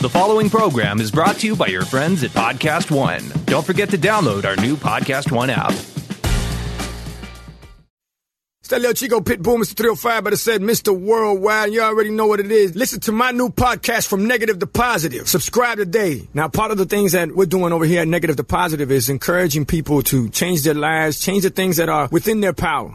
The following program is brought to you by your friends at Podcast One. Don't forget to download our new Podcast One app. That little Chico Pitbull, Mr. 305, but it said Mr. Worldwide. You already know what it is. Listen to my new podcast, From Negative to Positive. Subscribe today. Now, part of the things that we're doing over here at Negative to Positive is encouraging people to change their lives, change the things that are within their power.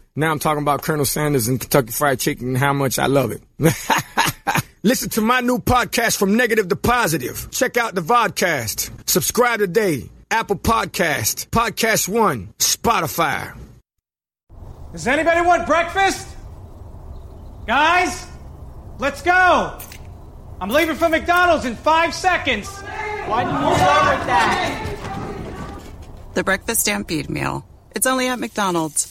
Now I'm talking about Colonel Sanders and Kentucky Fried Chicken and how much I love it. Listen to my new podcast from negative to positive. Check out the vodcast. Subscribe today. Apple Podcast, Podcast One, Spotify. Does anybody want breakfast? Guys, let's go. I'm leaving for McDonald's in five seconds. Why didn't you start with that? The Breakfast Stampede Meal. It's only at McDonald's,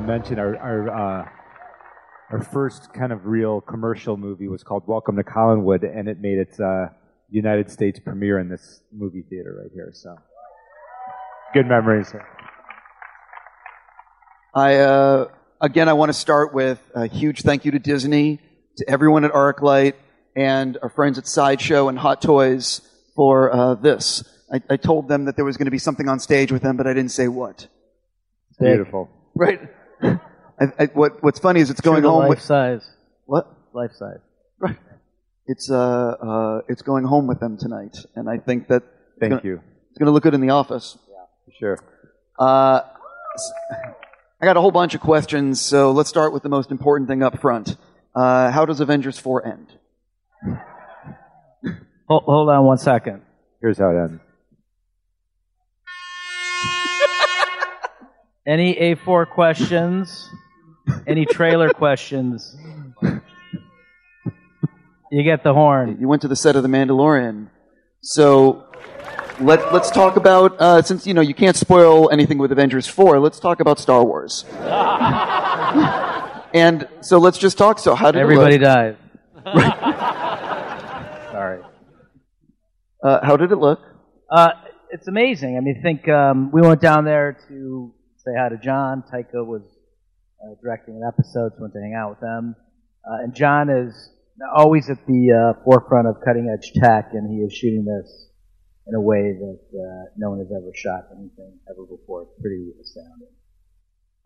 To mention our our, uh, our first kind of real commercial movie was called Welcome to Collinwood, and it made its uh, United States premiere in this movie theater right here. So good memories. I uh, again, I want to start with a huge thank you to Disney, to everyone at ArcLight, and our friends at Sideshow and Hot Toys for uh, this. I, I told them that there was going to be something on stage with them, but I didn't say what. Beautiful. Right. I, I, what, what's funny is it's going home life with size. what? Life size. Right. It's uh, uh, it's going home with them tonight, and I think that it's Thank gonna, you. It's going to look good in the office. Yeah, for sure. Uh, s- I got a whole bunch of questions, so let's start with the most important thing up front. Uh, how does Avengers 4 end? Hold, hold on one second. Here's how it ends. Any A4 questions? Any trailer questions? You get the horn. You went to the set of The Mandalorian, so let let's talk about uh, since you know you can't spoil anything with Avengers 4. Let's talk about Star Wars. and so let's just talk. So how did Everybody it look? dies. Sorry. Uh, how did it look? Uh, it's amazing. I mean, I think um, we went down there to say hi to John. Taika was uh, directing an episode, so I went to hang out with them. Uh, and John is always at the uh, forefront of cutting edge tech, and he is shooting this in a way that uh, no one has ever shot anything ever before. It's pretty astounding.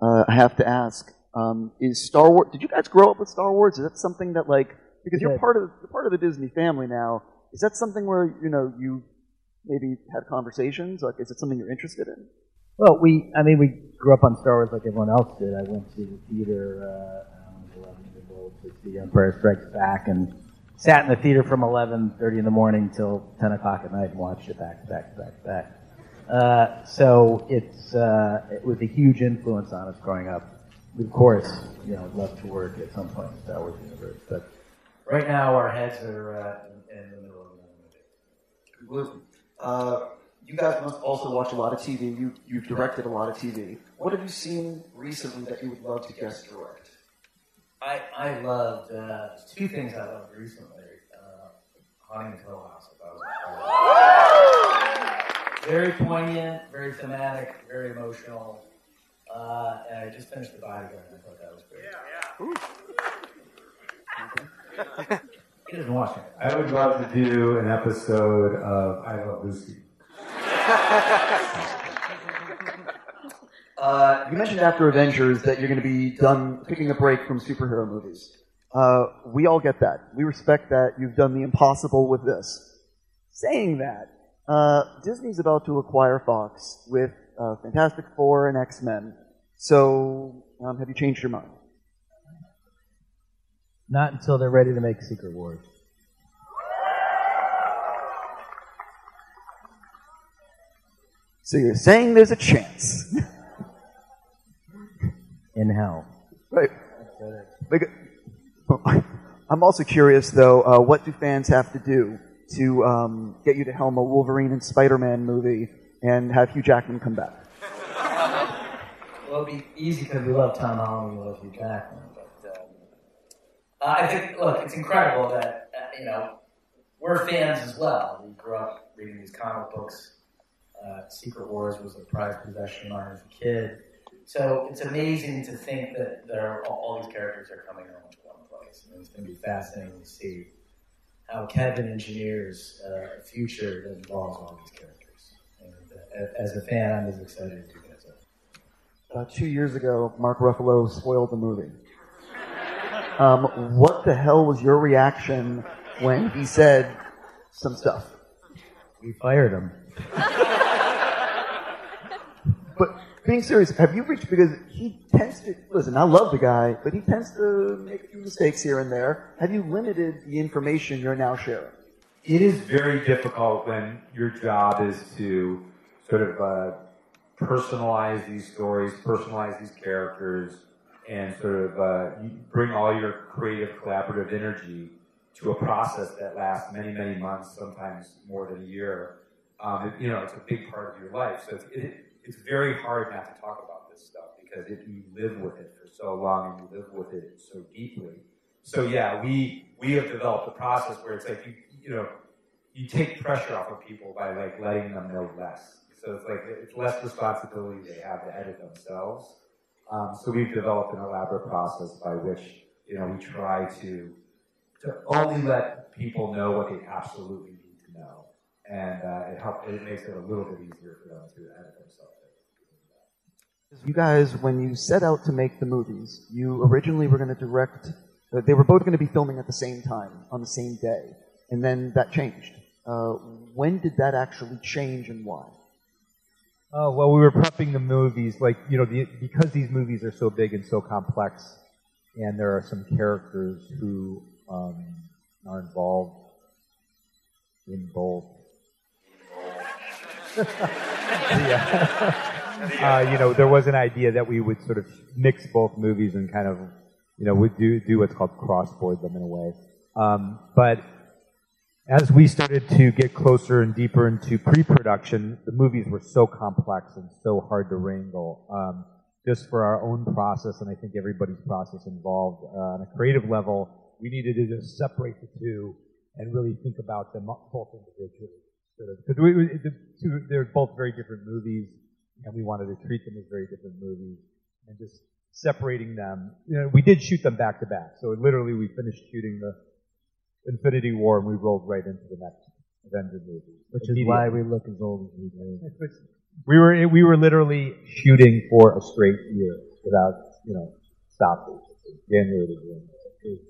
Uh, I have to ask: um, Is Star Wars? Did you guys grow up with Star Wars? Is that something that like because you're part of you're part of the Disney family now? Is that something where you know you maybe had conversations? Like, is it something you're interested in? Well, we, I mean, we grew up on Star Wars like everyone else did. I went to the theater, uh, I was 11 years old to see Empire Strikes Back and sat in the theater from 11.30 in the morning till 10 o'clock at night and watched it back back back back. Uh, so it's, uh, it was a huge influence on us growing up. We, of course, you know, love to work at some point in the Star Wars universe, but right now our heads are, uh, in, the middle of another movie. You guys must also watch a lot of TV. You you've directed a lot of TV. What have you seen recently that you would love to guest direct? I, I loved uh, two things I loved recently. Uh, Haunting of Hill House. I thought was very poignant, very thematic, very emotional. Uh, and I just finished The Bodyguard. and I thought that was great. He doesn't watch it. I would love to do an episode of I Love Lucy. Uh, you mentioned after Avengers that you're going to be done taking a break from superhero movies. Uh, we all get that. We respect that. You've done the impossible with this. Saying that, uh, Disney's about to acquire Fox with uh, Fantastic Four and X Men. So, um, have you changed your mind? Not until they're ready to make Secret Wars. So you're saying there's a chance. In hell. Right. I'm also curious, though, uh, what do fans have to do to um, get you to helm a Wolverine and Spider-Man movie and have Hugh Jackman come back? Well, it'll be easy because we love Tom Holland, and we love Hugh Jackman. But um, I think, look, it's incredible that uh, you know we're fans as well. We grew up reading these comic books. Uh, Secret Wars was a prized possession of mine as a kid. So it's amazing to think that there are, all these characters are coming home to one place. And it's going to be fascinating to see how Kevin engineers uh, a future that involves all these characters. And uh, as a fan, I'm as excited as you guys are. Uh, two years ago, Mark Ruffalo spoiled the movie. Um, what the hell was your reaction when he said some stuff? We fired him. Being serious, have you reached because he tends to listen. I love the guy, but he tends to make a few mistakes here and there. Have you limited the information you're now sharing? It is very difficult when your job is to sort of uh, personalize these stories, personalize these characters, and sort of uh, bring all your creative, collaborative energy to a process that lasts many, many months, sometimes more than a year. Um, you know, it's a big part of your life. So it, it's very hard not to talk about this stuff because if you live with it for so long and you live with it so deeply. So yeah, we we have developed a process where it's like you you know you take pressure off of people by like letting them know less. So it's like it's less responsibility they have to edit themselves. Um, so we've developed an elaborate process by which you know we try to to only let people know what they absolutely and uh, it helps. It makes it a little bit easier for them to edit themselves. You guys, when you set out to make the movies, you originally were going to direct. Uh, they were both going to be filming at the same time on the same day, and then that changed. Uh, when did that actually change, and why? Oh well, we were prepping the movies, like you know, the, because these movies are so big and so complex, and there are some characters who um, are involved in both. Yeah. uh, you know, there was an idea that we would sort of mix both movies and kind of, you know, would do do what's called crossboard them in a way. Um, but as we started to get closer and deeper into pre-production, the movies were so complex and so hard to wrangle. Um, just for our own process, and I think everybody's process involved uh, on a creative level, we needed to just separate the two and really think about them both individually. Because we, the two, they're both very different movies and we wanted to treat them as very different movies and just separating them. You know, we did shoot them back to back. So literally, we finished shooting the Infinity War and we rolled right into the next Avenger movie, which is why we look as old as we do. We were we were literally shooting for a straight year without you know stopping. January to June. It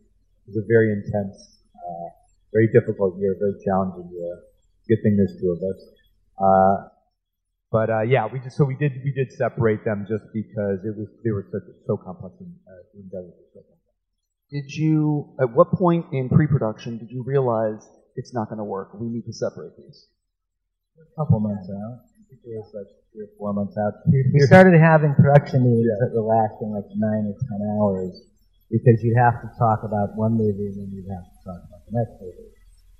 was a very intense, uh, very difficult year, very challenging year. Good thing there's two of us. Uh, but uh, yeah, we just so we did we did separate them just because it was they were such so complex and uh, endeavors so complex. Did you at what point in pre-production did you realize it's not going to work? We need to separate these. A couple months out. I think it was like three or four months out. We started having production meetings that were lasting like nine or ten hours because you'd have to talk about one movie and then you'd have to talk about the next movie.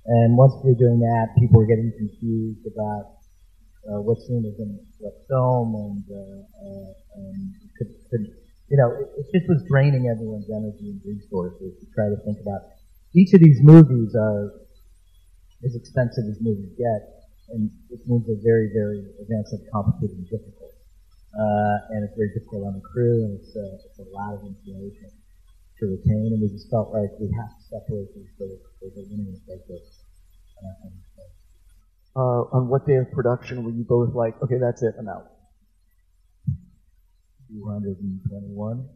And once we were doing that, people were getting confused about uh, what scene was in what film, and, uh, uh, and could, could, you know, it, it, just was draining everyone's energy and resources to try to think about. Each of these movies are as expensive as movies get, and which means they're very, very advanced and complicated and difficult. Uh, and it's very difficult on the crew, and it's, uh, it's a lot of information to retain, and we just felt like we have to separate these so that they're winning like this. Uh, uh, on what day of production were you both like, okay, that's it, I'm out? 221.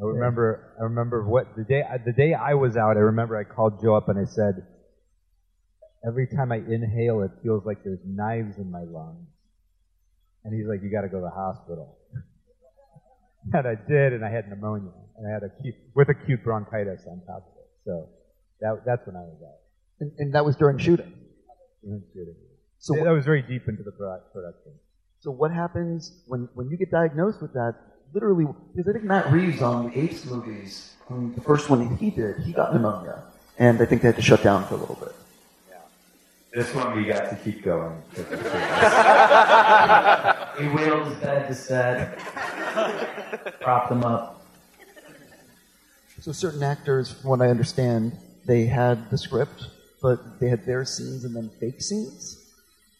I remember. I remember what the day. The day I was out, I remember I called Joe up and I said, "Every time I inhale, it feels like there's knives in my lungs." And he's like, "You got to go to the hospital." And I did, and I had pneumonia, and I had acute with acute bronchitis on top of it. So that that's when I was out. And, and that was during shooting. During shooting. So that what, was very deep into the production. so what happens when, when you get diagnosed with that? Literally, because I think Matt Reeves on the Apes movies, um, the first one he did, he got pneumonia, and I think they had to shut down for a little bit. Yeah. This one we got to keep going. He wheeled his bed to set, propped them up. So certain actors, from what I understand, they had the script, but they had their scenes and then fake scenes.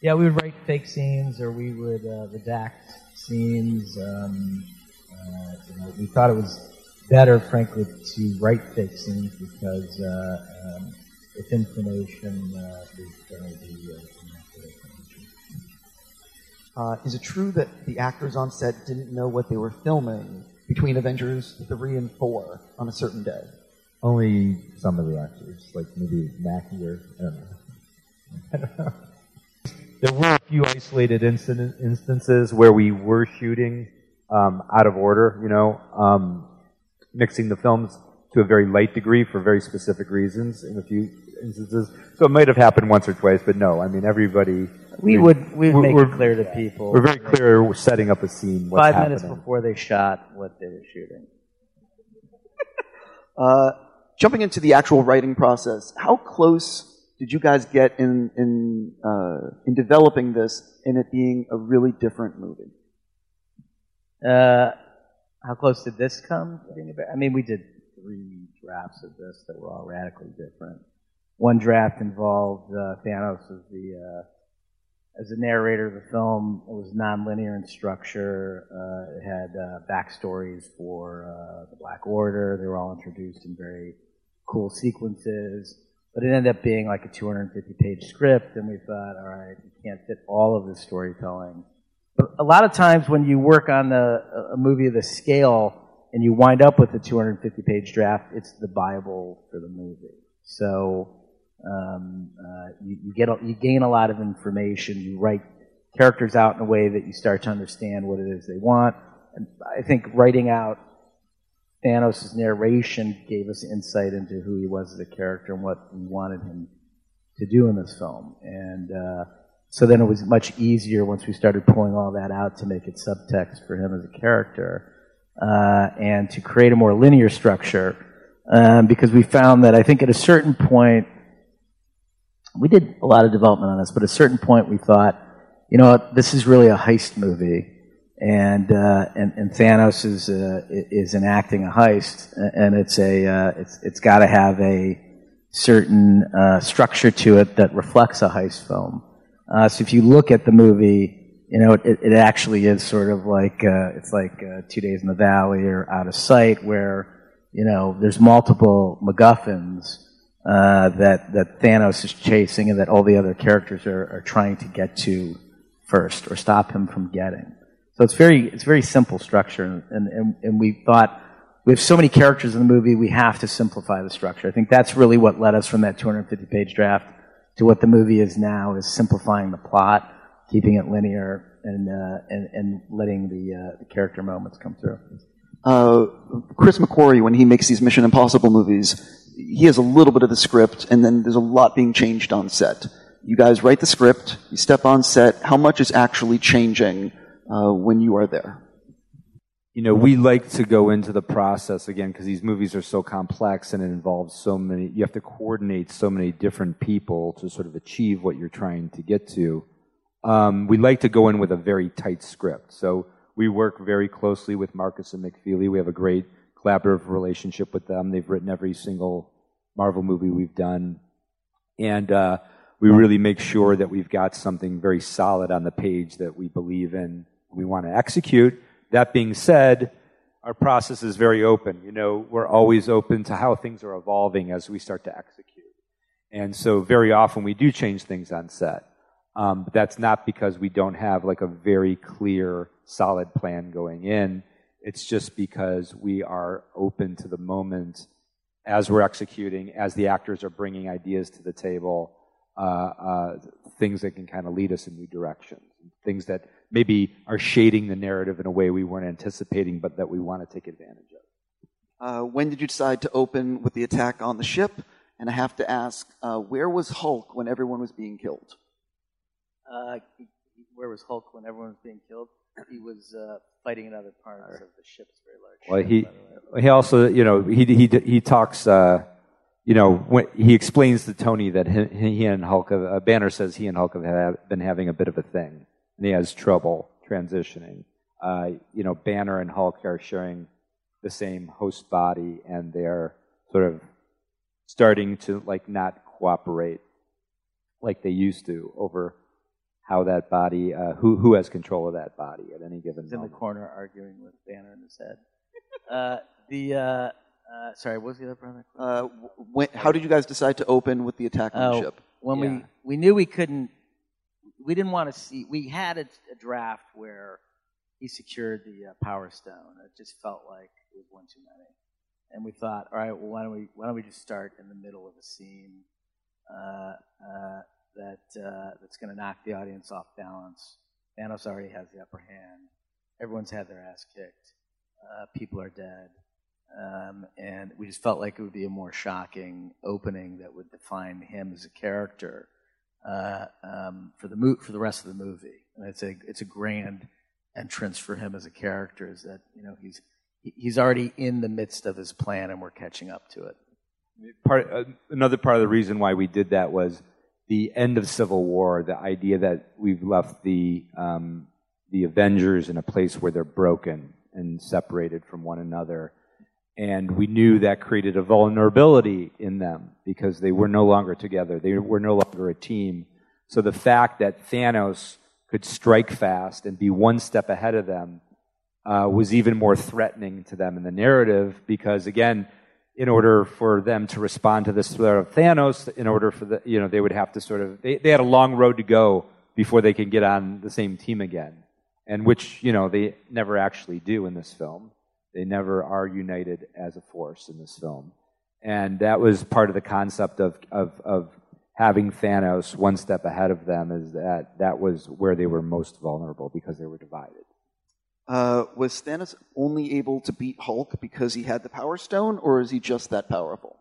Yeah, we would write fake scenes, or we would uh, redact scenes. Um, uh, you know, we thought it was better, frankly, to write fake scenes because uh, um, if information uh, is going to be uh, inaccurate information. Uh, is it true that the actors on set didn't know what they were filming between Avengers 3 and 4 on a certain day? Only some of the actors, like maybe Mackie or I don't know. I don't know. There were a few isolated incident, instances where we were shooting um, out of order, you know, um, mixing the films to a very light degree for very specific reasons in a few instances. So it might have happened once or twice, but no, I mean everybody. We would we would make we're- it clear to people We're very clear we're setting up a scene. What's five happening. minutes before they shot what they were shooting. Uh, jumping into the actual writing process, how close did you guys get in in uh, in developing this and it being a really different movie? Uh, how close did this come? to being a bit- I mean, we did three drafts of this that were all radically different. One draft involved uh, Thanos as the uh, as the narrator of the film. It was nonlinear in structure. Uh, it had uh, backstories for uh, the Black Order. They were all introduced in very cool sequences. But it ended up being like a 250 page script, and we thought, all right, we can't fit all of this storytelling but a lot of times when you work on a, a movie of this scale and you wind up with a 250 page draft, it's the Bible for the movie. So um, uh, you, you get you gain a lot of information. You write characters out in a way that you start to understand what it is they want. And I think writing out Thanos' narration gave us insight into who he was as a character and what we wanted him to do in this film. And uh, so then it was much easier once we started pulling all that out to make it subtext for him as a character uh, and to create a more linear structure. Um, because we found that I think at a certain point, we did a lot of development on this, but at a certain point we thought, you know this is really a heist movie. And, uh, and and Thanos is uh, is enacting a heist, and it's a uh, it's it's got to have a certain uh, structure to it that reflects a heist film. Uh, so if you look at the movie, you know, it, it actually is sort of like, uh, it's like Two Days in the Valley or Out of Sight where, you know, there's multiple MacGuffins uh, that, that Thanos is chasing and that all the other characters are, are trying to get to first or stop him from getting. So it's very, it's very simple structure and, and, and we thought, we have so many characters in the movie, we have to simplify the structure. I think that's really what led us from that 250 page draft to what the movie is now is simplifying the plot, keeping it linear, and uh, and, and letting the, uh, the character moments come through. Uh, Chris McQuarrie, when he makes these Mission Impossible movies, he has a little bit of the script, and then there's a lot being changed on set. You guys write the script, you step on set. How much is actually changing uh, when you are there? you know, we like to go into the process again because these movies are so complex and it involves so many, you have to coordinate so many different people to sort of achieve what you're trying to get to. Um, we like to go in with a very tight script. So we work very closely with Markus and McFeely. We have a great collaborative relationship with them. They've written every single Marvel movie we've done. And uh, we really make sure that we've got something very solid on the page that we believe in, we want to execute. That being said, our process is very open. You know, we're always open to how things are evolving as we start to execute. And so very often we do change things on set. Um, but that's not because we don't have like a very clear, solid plan going in. It's just because we are open to the moment as we're executing, as the actors are bringing ideas to the table, uh, uh, things that can kind of lead us in new directions, things that maybe are shading the narrative in a way we weren't anticipating, but that we want to take advantage of. Uh, when did you decide to open with the attack on the ship? And I have to ask, uh, where was Hulk when everyone was being killed? Uh, where was Hulk when everyone was being killed? He was uh, fighting in other parts of the ship. It's very large. Well, ship, he by the way. he also, you know, he he he talks. Uh, you know, when he explains to Tony that he, he and Hulk, have, uh, Banner says he and Hulk have have been having a bit of a thing, and he has trouble transitioning. Uh, you know, Banner and Hulk are sharing the same host body, and they're sort of starting to like not cooperate like they used to over how that body, uh, who who has control of that body at any given He's in the corner arguing with Banner in his head. Uh, the uh, uh, sorry, what was the other brother? Uh, when, how did you guys decide to open with the attack on the Oh, ship? when Yeah. we we knew we couldn't, we didn't want to see. We had a, a draft where he secured the uh, Power Stone. It just felt like it was one too many, and we thought, all right, well, why don't we why don't we just start in the middle of a scene uh, uh, that uh, that's going to knock the audience off balance. Thanos already has the upper hand. Everyone's had their ass kicked. Uh, people are dead. Um, and we just felt like it would be a more shocking opening that would define him as a character uh, um, for the mo- for the rest of the movie. And it's a it's a grand entrance for him as a character. Is that you know he's he's already in the midst of his plan, and we're catching up to it. part, uh, another part of the reason why we did that was the end of Civil War, the idea that we've left the um, the Avengers in a place where they're broken and separated from one another, and we knew that created a vulnerability in them because they were no longer together, they were no longer a team. So the fact that Thanos could strike fast and be one step ahead of them uh, was even more threatening to them in the narrative because again in order for them to respond to this threat of Thanos, in order for the, you know, they would have to sort of, they, they had a long road to go before they can get on the same team again. And which, you know, they never actually do in this film. They never are united as a force in this film. And that was part of the concept of, of, of having Thanos one step ahead of them is that that was where they were most vulnerable because they were divided. Uh, was Thanos only able to beat Hulk because he had the Power Stone, or is he just that powerful?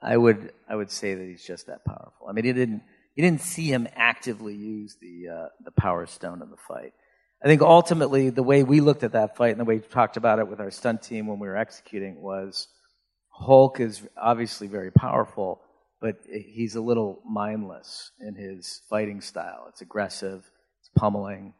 I would I would say that he's just that powerful. I mean, he didn't he didn't see him actively use the uh, the Power Stone in the fight. I think ultimately the way we looked at that fight and the way we talked about it with our stunt team when we were executing was Hulk is obviously very powerful, but he's a little mindless in his fighting style. It's aggressive, it's pummeling.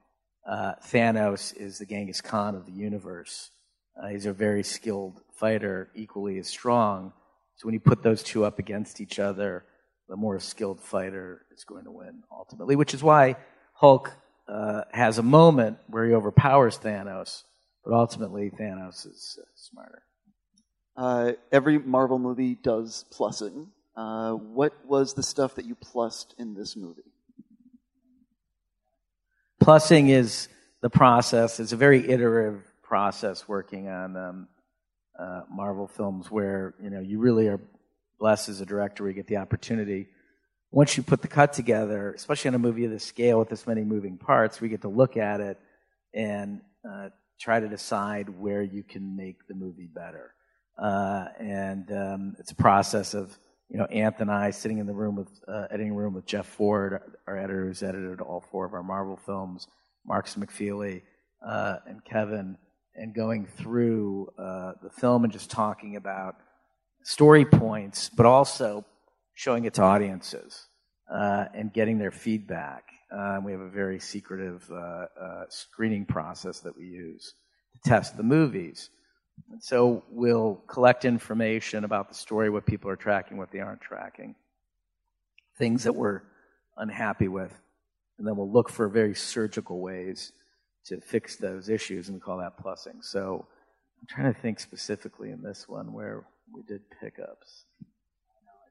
Uh, Thanos is the Genghis Khan of the universe. Uh, he's a very skilled fighter, equally as strong. So when you put those two up against each other, the more skilled fighter is going to win ultimately, which is why Hulk uh, has a moment where he overpowers Thanos, but ultimately Thanos is uh, smarter. Uh, every Marvel movie does plussing. Uh, what was the stuff that you plussed in this movie? Plussing is the process. It's a very iterative process working on um, uh, Marvel films where you know you really are blessed as a director. You get the opportunity once you put the cut together, especially on a movie of this scale with this many moving parts. We get to look at it and uh, try to decide where you can make the movie better. Uh, and um, it's a process of you know Anth and I sitting in the room with uh, editing room with Jeff Ford, our editor who's edited all four of our Marvel films, Markus McFeely, uh, and Kevin, and going through uh, the film and just talking about story points, but also showing it to audiences uh, and getting their feedback. Uh, we have a very secretive uh, screening process that we use to test the movies. And so we'll collect information about the story, what people are tracking, what they aren't tracking, things that we're unhappy with, and then we'll look for very surgical ways to fix those issues, and we call that plussing. So I'm trying to think specifically in this one where we did pickups.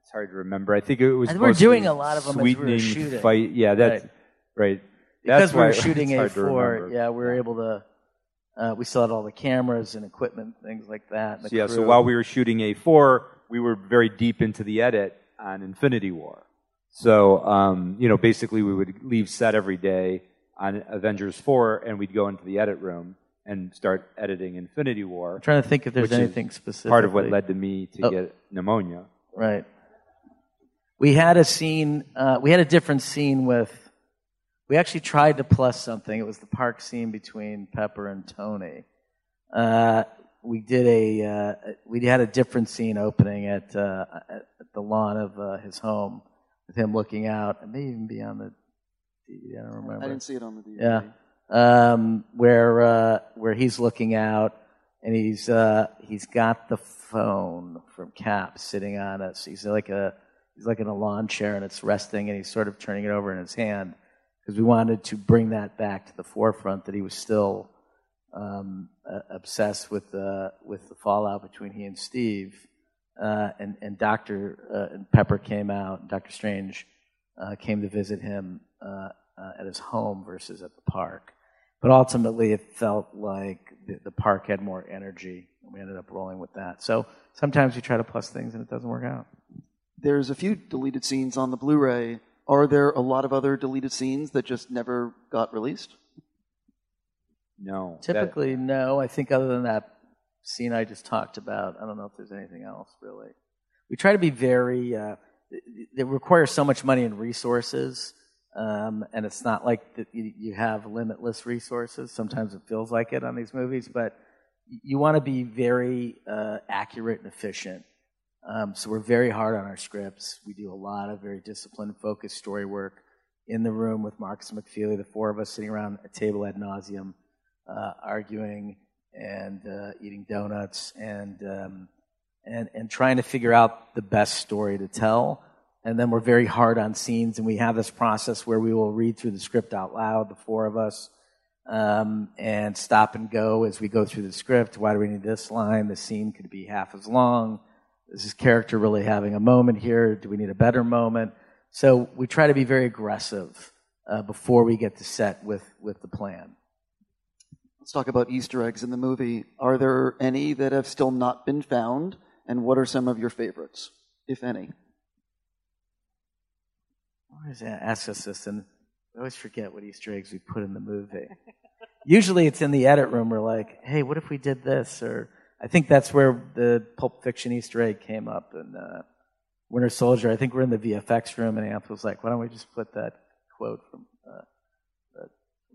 It's hard to remember. I think it was. And we're doing a lot of them as we were sweetening shooting. Fight. Yeah, that's right. because That's we were why shooting it's a hard to four. Yeah, we were able to. Uh, we still had all the cameras and equipment, things like that. So, yeah, so while we were shooting A4, we were very deep into the edit on Infinity War. So, um, you know, basically we would leave set every day on Avengers 4 and we'd go into the edit room and start editing Infinity War. I'm trying to think if there's anything specific. Part of what led to me to Oh. get pneumonia. Right. We had a scene. Uh, we had a different scene with. We actually tried to plus something. It was the park scene between Pepper and Tony. Uh, we did a. Uh, we had a different scene opening at, uh, at the lawn of uh, his home with him looking out. It may even be on the DVD. I don't remember. I didn't see it on the DVD. Yeah, um, where uh, where he's looking out and he's uh, he's got the phone from Cap sitting on us. He's like a he's like in a lawn chair and it's resting and he's sort of turning it over in his hand because we wanted to bring that back to the forefront that he was still um, uh, obsessed with the with the fallout between he and Steve. Uh, and and Doctor uh, and Pepper came out. Doctor Strange uh, came to visit him uh, uh, at his home versus at the park. But ultimately, it felt like the, the park had more energy, and we ended up rolling with that. So sometimes we try to plus things and it doesn't work out. There's a few deleted scenes on the Blu-ray. Are there a lot of other deleted scenes that just never got released? No. that- Typically, no. I think other than that scene I just talked about, I don't know if there's anything else really. We try to be very. Uh, it- it requires so much money and resources, um, and it's not like that you, you have limitless resources. Sometimes it feels like it on these movies, but you want to be very uh, accurate and efficient. Um, so we're very hard on our scripts. We do a lot of very disciplined, focused story work in the room with Markus McFeely, the four of us sitting around a table ad nauseum, uh, arguing and uh, eating donuts and um, and and trying to figure out the best story to tell. And then we're very hard on scenes, and we have this process where we will read through the script out loud, the four of us, um, and stop and go as we go through the script. Why do we need this line? The scene could be half as long. Is this character really having a moment here? Do we need a better moment? So we try to be very aggressive uh, before we get to set with, with the plan. Let's talk about Easter eggs in the movie. Are there any that have still not been found? And what are some of your favorites, if any? Always ask us this, and I always forget what Easter eggs we put in the movie. Usually it's in the edit room. We're like, hey, what if we did this? Or I think that's where the Pulp Fiction Easter egg came up in uh, Winter Soldier. I think we're in the VFX room, and Anth was like, why don't we just put that quote from uh, that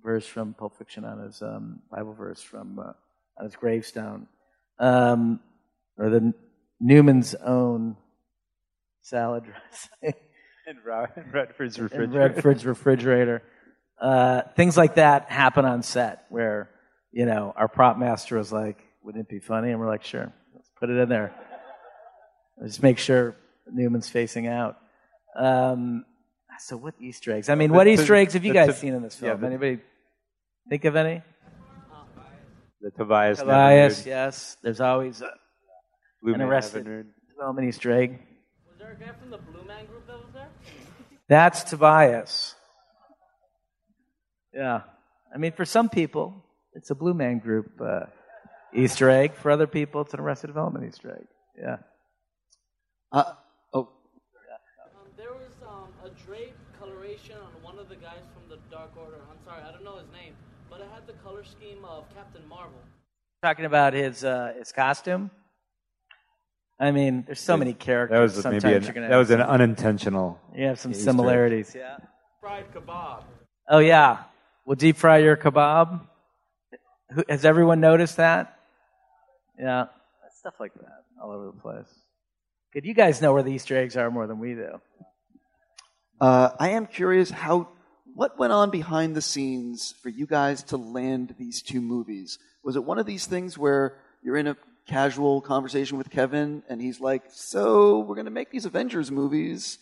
verse from Pulp Fiction on his um, Bible verse from uh, on his gravestone, um, or the Newman's own salad dressing. in Redford's refrigerator. Redford's refrigerator. Uh, things like that happen on set where, you know, our prop master was like, wouldn't it be funny? And we're like, sure, let's put it in there. Just make sure Newman's facing out. Um, so what Easter eggs? I mean, what The- Easter eggs have you guys the- seen in this yeah, film? the- Anybody think of any? The Tobias. Tobias, yes. There's always a, Blue an Man arrested Nevernude. development Easter egg. Was there a guy from the Blue Man Group that was there? That's Tobias. Yeah. I mean, for some people, it's a Blue Man Group uh, Easter egg. For other people, it's an Arrested Development Easter egg. Yeah. Uh, oh, Um, there was um, a drape coloration on one of the guys from the Dark Order. I'm sorry, I don't know his name, but it had the color scheme of Captain Marvel. Talking about his uh, his costume. I mean, there's so many characters. That was Sometimes maybe an, you're gonna that was an some, unintentional. you have some Easter egg. similarities. Yeah. Fried kebab. Oh yeah. We'll deep fry your kebab. Has everyone noticed that? Yeah. Stuff like that all over the place. Good. You guys know where the Easter eggs are more than we do. uh, I am curious how what went on behind the scenes for you guys to land these two movies. Was it one of these things where you're in a casual conversation with Kevin and he's like, "So we're going to make these Avengers movies.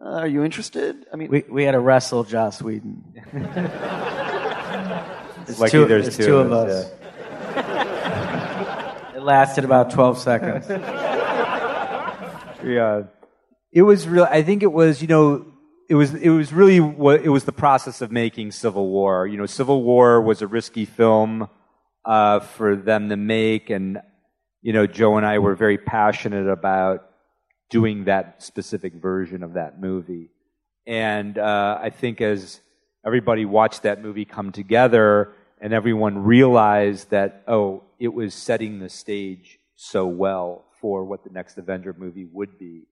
Uh, are you interested?" I mean, We we had to wrestle Joss Whedon. There's Lucky two, there's there's two of of us. us, It lasted about 12 seconds. We, uh, It was real. I think it was, you know, it was it was really what it was the process of making Civil War. You know, Civil War was a risky film uh, for them to make, and you know, Joe and I were very passionate about doing that specific version of that movie. And uh, I think as everybody watched that movie come together, and everyone realized that oh, it was setting the stage so well for what the next Avenger movie would be.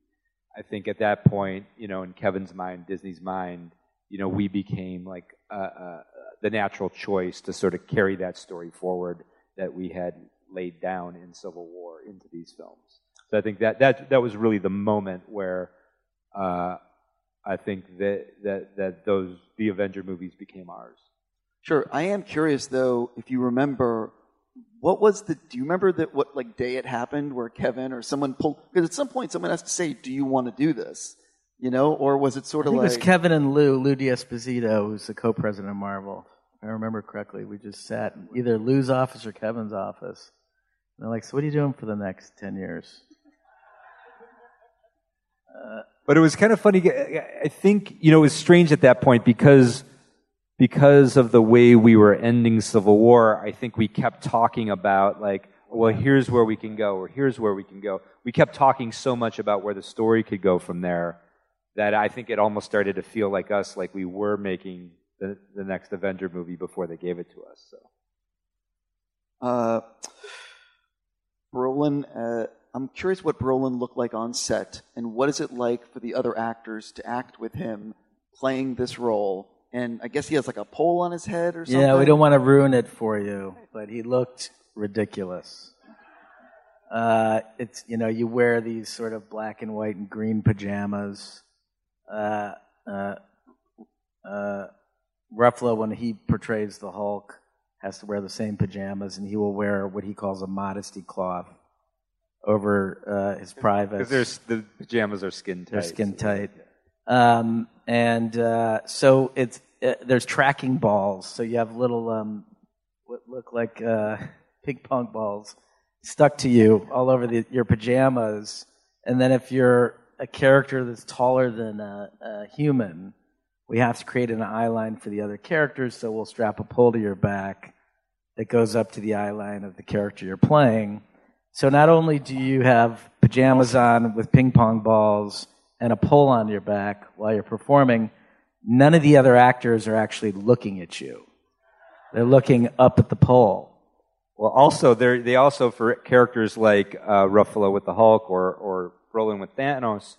I think at that point, you know, in Kevin's mind, Disney's mind, you know, we became like uh, uh, the natural choice to sort of carry that story forward that we had laid down in Civil War into these films. So I think that that that was really the moment where uh, I think that that that those the Avenger movies became ours. Sure. I am curious though, if you remember, what was the? Do you remember that what like day it happened where Kevin or someone pulled? Because at some point someone has to say, "Do you want to do this?" You know, or was it sort I of think like it was Kevin and Lou, Lou D'Esposito, who's the co-president of Marvel. If I remember correctly, we just sat in either Lou's office or Kevin's office. And they're like, "So what are you doing for the next ten years?" But it was kind of funny. I think you know it was strange at that point because because of the way we were ending Civil War. I think we kept talking about like, well, here's where we can go, or here's where we can go. We kept talking so much about where the story could go from there that I think it almost started to feel like us, like we were making the, the next Avenger movie before they gave it to us. So. uh, Brolin? Uh, I'm curious what Brolin looked like on set, and what is it like for the other actors to act with him playing this role? And I guess he has like a pole on his head or something. Yeah, we don't want to ruin it for you, but he looked ridiculous. Uh, it's you know you wear these sort of black and white and green pajamas. Uh, uh, uh, Ruffalo, when he portrays the Hulk, has to wear the same pajamas, and he will wear what he calls a modesty cloth over uh, his private. Because the pajamas are skin tight. They're skin tight. Um, and uh, so it's uh, there's tracking balls. So you have little um, what look like uh, ping pong balls stuck to you all over the, your pajamas. And then if you're a character that's taller than a, a human, we have to create an eye line for the other characters. So we'll strap a pole to your back that goes up to the eye line of the character you're playing. So not only do you have pajamas on with ping pong balls and a pole on your back while you're performing, none of the other actors are actually looking at you. They're looking up at the pole. Well, also they also for characters like uh, Ruffalo with the Hulk or or Brolin with Thanos,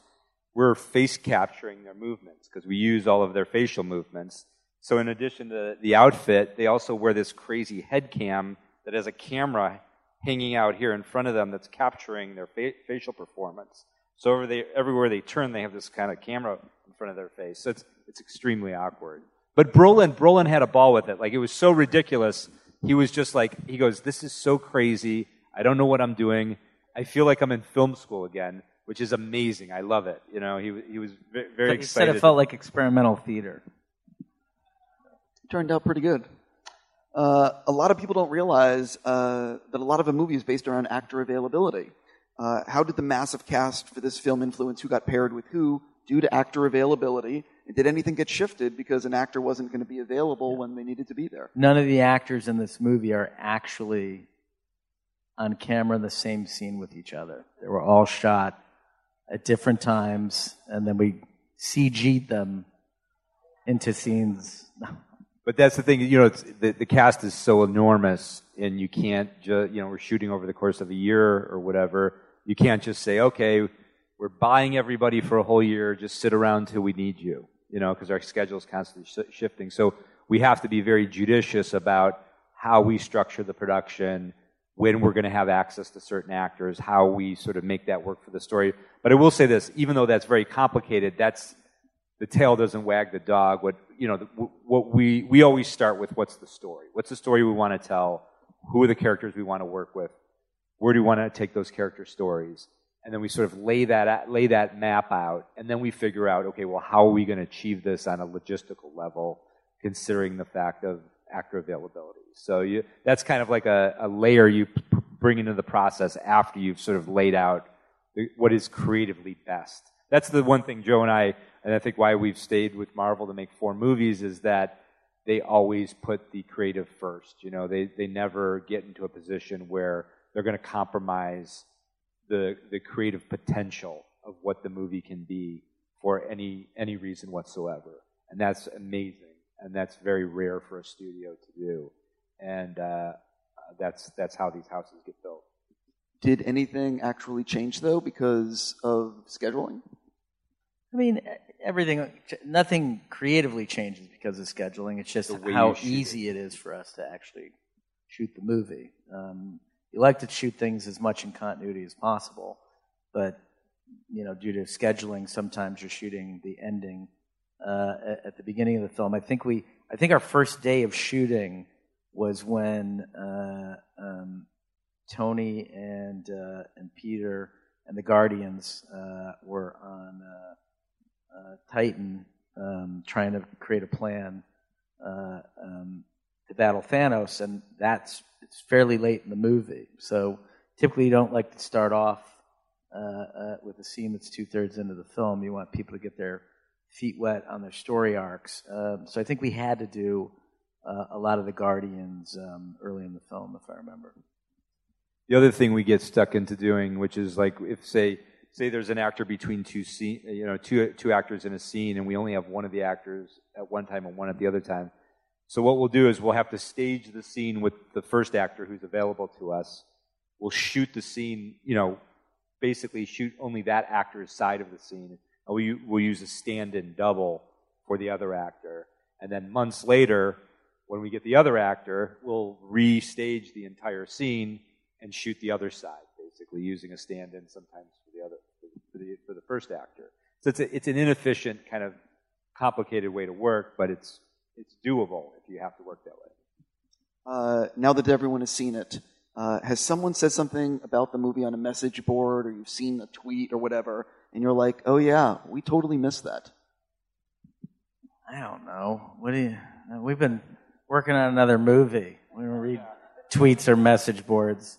we're face capturing their movements because we use all of their facial movements. So in addition to the outfit, they also wear this crazy head cam that has a camera hanging out here in front of them that's capturing their fa- facial performance. So over they, everywhere they turn, they have this kind of camera in front of their face. So it's it's extremely awkward. But Brolin Brolin had a ball with it. Like it was so ridiculous. He was just like he goes, "This is so crazy. I don't know what I'm doing. I feel like I'm in film school again." Which is amazing. I love it. You know, he he was very, very Like you said, it felt like experimental theater. turned out pretty good. Uh, a lot of people don't realize uh, that a lot of a movie is based around actor availability. Uh, how did the massive cast for this film influence who got paired with who due to actor availability? And did anything get shifted because an actor wasn't going to be available when they needed to be there? None of the actors in this movie are actually on camera in the same scene with each other. They were all shot at different times, and then we CG'd them into scenes. But that's the thing, you know, it's, the, the cast is so enormous, and you can't just, you know, we're shooting over the course of a year or whatever. You can't just say, okay, we're buying everybody for a whole year, just sit around till we need you, you know, because our schedule is constantly sh- shifting. So we have to be very judicious about how we structure the production, when we're going to have access to certain actors, how we sort of make that work for the story. But I will say this, even though that's very complicated, that's the tail doesn't wag the dog. What you know, what we we always start with what's the story? What's the story we want to tell? Who are the characters we want to work with? Where do we want to take those character stories? And then we sort of lay that lay that map out, and then we figure out, okay, well, how are we going to achieve this on a logistical level, considering the fact of actor availability? So you, that's kind of like a, a layer you p- bring into the process after you've sort of laid out what is creatively best. that's the one thing Joe and I, and I think why we've stayed with Marvel to make four movies is that they always put the creative first. You know, they they never get into a position where they're going to compromise the the creative potential of what the movie can be for any any reason whatsoever, and that's amazing, and that's very rare for a studio to do, and uh, that's that's how these houses get built. Did anything actually change though because of scheduling? I mean, everything, nothing creatively changes because of scheduling. It's just how you shoot easy it is for us to actually shoot the movie. Um, you like to shoot things as much in continuity as possible, but you know, due to scheduling, sometimes you're shooting the ending uh, at, the beginning of the film. I think we, I think our first day of shooting was when uh, um, Tony and uh, and Peter and the Guardians uh, were on uh, uh, Titan um, trying to create a plan um, to battle Thanos, and that's it's fairly late in the movie. So typically, you don't like to start off uh, uh, with a scene that's two thirds into the film. You want people to get their feet wet on their story arcs. Um, so I think we had to do uh, a lot of the Guardians um, early in the film, if I remember. The other thing we get stuck into doing, which is like if say say there's an actor between two scene, you know, two two actors in a scene, and we only have one of the actors at one time and one at the other time. So what we'll do is we'll have to stage the scene with the first actor who's available to us. We'll shoot the scene, you know, basically shoot only that actor's side of the scene, and we we'll use a stand-in double for the other actor. And then months later, when we get the other actor, we'll restage the entire scene and shoot the other side, basically using a stand-in sometimes for the other for the for the first actor. So it's a, it's an inefficient kind of complicated way to work, but it's it's doable have to work that way. Uh, now that everyone has seen it, uh, has someone said something about the movie on a message board, or you've seen a tweet or whatever, and you're like, "Oh yeah, we totally missed that." I don't know. What do you? We've been working on another movie. We don't read tweets or message boards.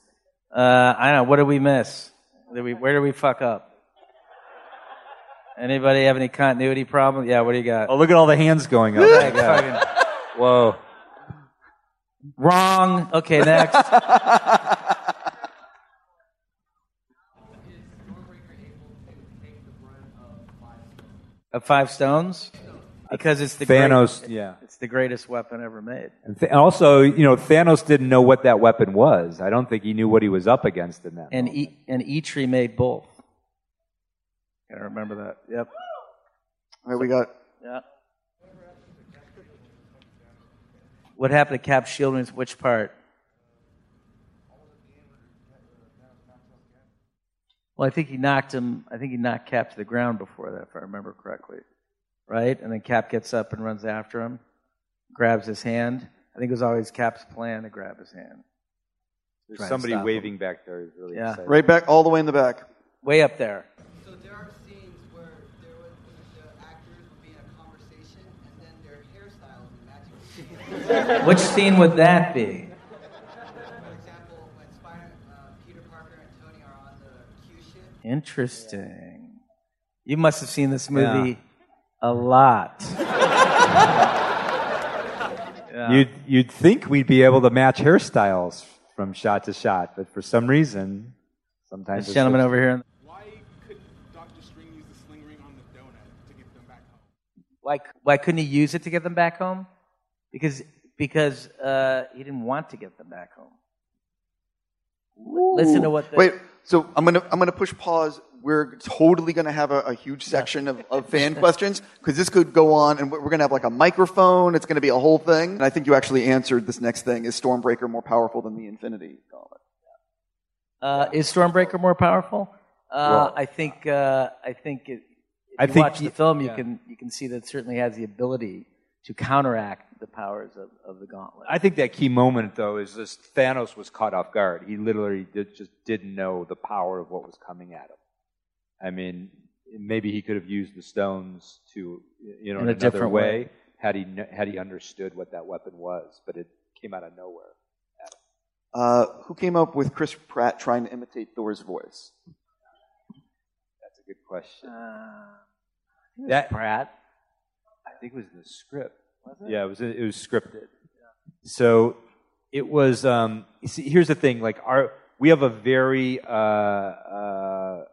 Uh, I don't know. What did we miss? Did we, where did we fuck up? Anybody have any continuity problem? Yeah. What do you got? Oh, look at all the hands going up. Okay, fucking- Whoa. Wrong. Okay, next. Of five stones? Because it's the Thanos, great- yeah. It's the greatest weapon ever made. And th- also, you know, Thanos didn't know what that weapon was. I don't think he knew what he was up against in that. And moment. e- and Eitri made both. Gotta remember that. Yep. All right, we got Yeah. What happened to Cap Shieldman's which part? Well, I think he knocked him. I think he knocked Cap to the ground before that, if I remember correctly, right? And then Cap gets up and runs after him, grabs his hand. I think it was always Cap's plan to grab his hand. There's somebody stop him. waving back there. Who's really Yeah. excited. right back all the way in the back. Way up there. So there are scenes where there would, the actors would be in a conversation and then their hairstyles would magically Which scene would that be? For example, when Spider, uh, Peter Parker and Tony are on the Q ship, Interesting. You must have seen this movie a lot. Yeah. You'd, you'd think we'd be able to match hairstyles from shot to shot, but for some reason, sometimes This gentleman over here. Why couldn't Doctor Strange use the sling ring on the donut to get them back home? Why, why couldn't he use it to get them back home? Because because uh, he didn't want to get them back home. Listen to what the, Wait, so I'm gonna I'm gonna push pause. We're totally gonna have a, a huge section of, of fan questions because this could go on, and we're gonna have like a microphone. It's gonna be a whole thing. And I think you actually answered this next thing: Is Stormbreaker more powerful than the Infinity Gauntlet? Uh, is Stormbreaker more powerful? Uh, Well- I think uh, I think it, if I you think watch the y- film, you yeah. can you can see that it certainly has the ability to counteract the powers of, of the Gauntlet. I think that key moment, though, is just Thanos was caught off guard. He literally did, just didn't know the power of what was coming at him. I mean, maybe he could have used the stones to, you know, In in, a different way, way. had he had he understood what that weapon was. But it came out of nowhere. Uh, who came up with Chris Pratt trying to imitate Thor's voice? That's a good question. was that Pratt. I think it was in the script. Was it? Yeah, it was. It was scripted. So it was. Um, you see, here's the thing. Like our, we have a very uh, uh,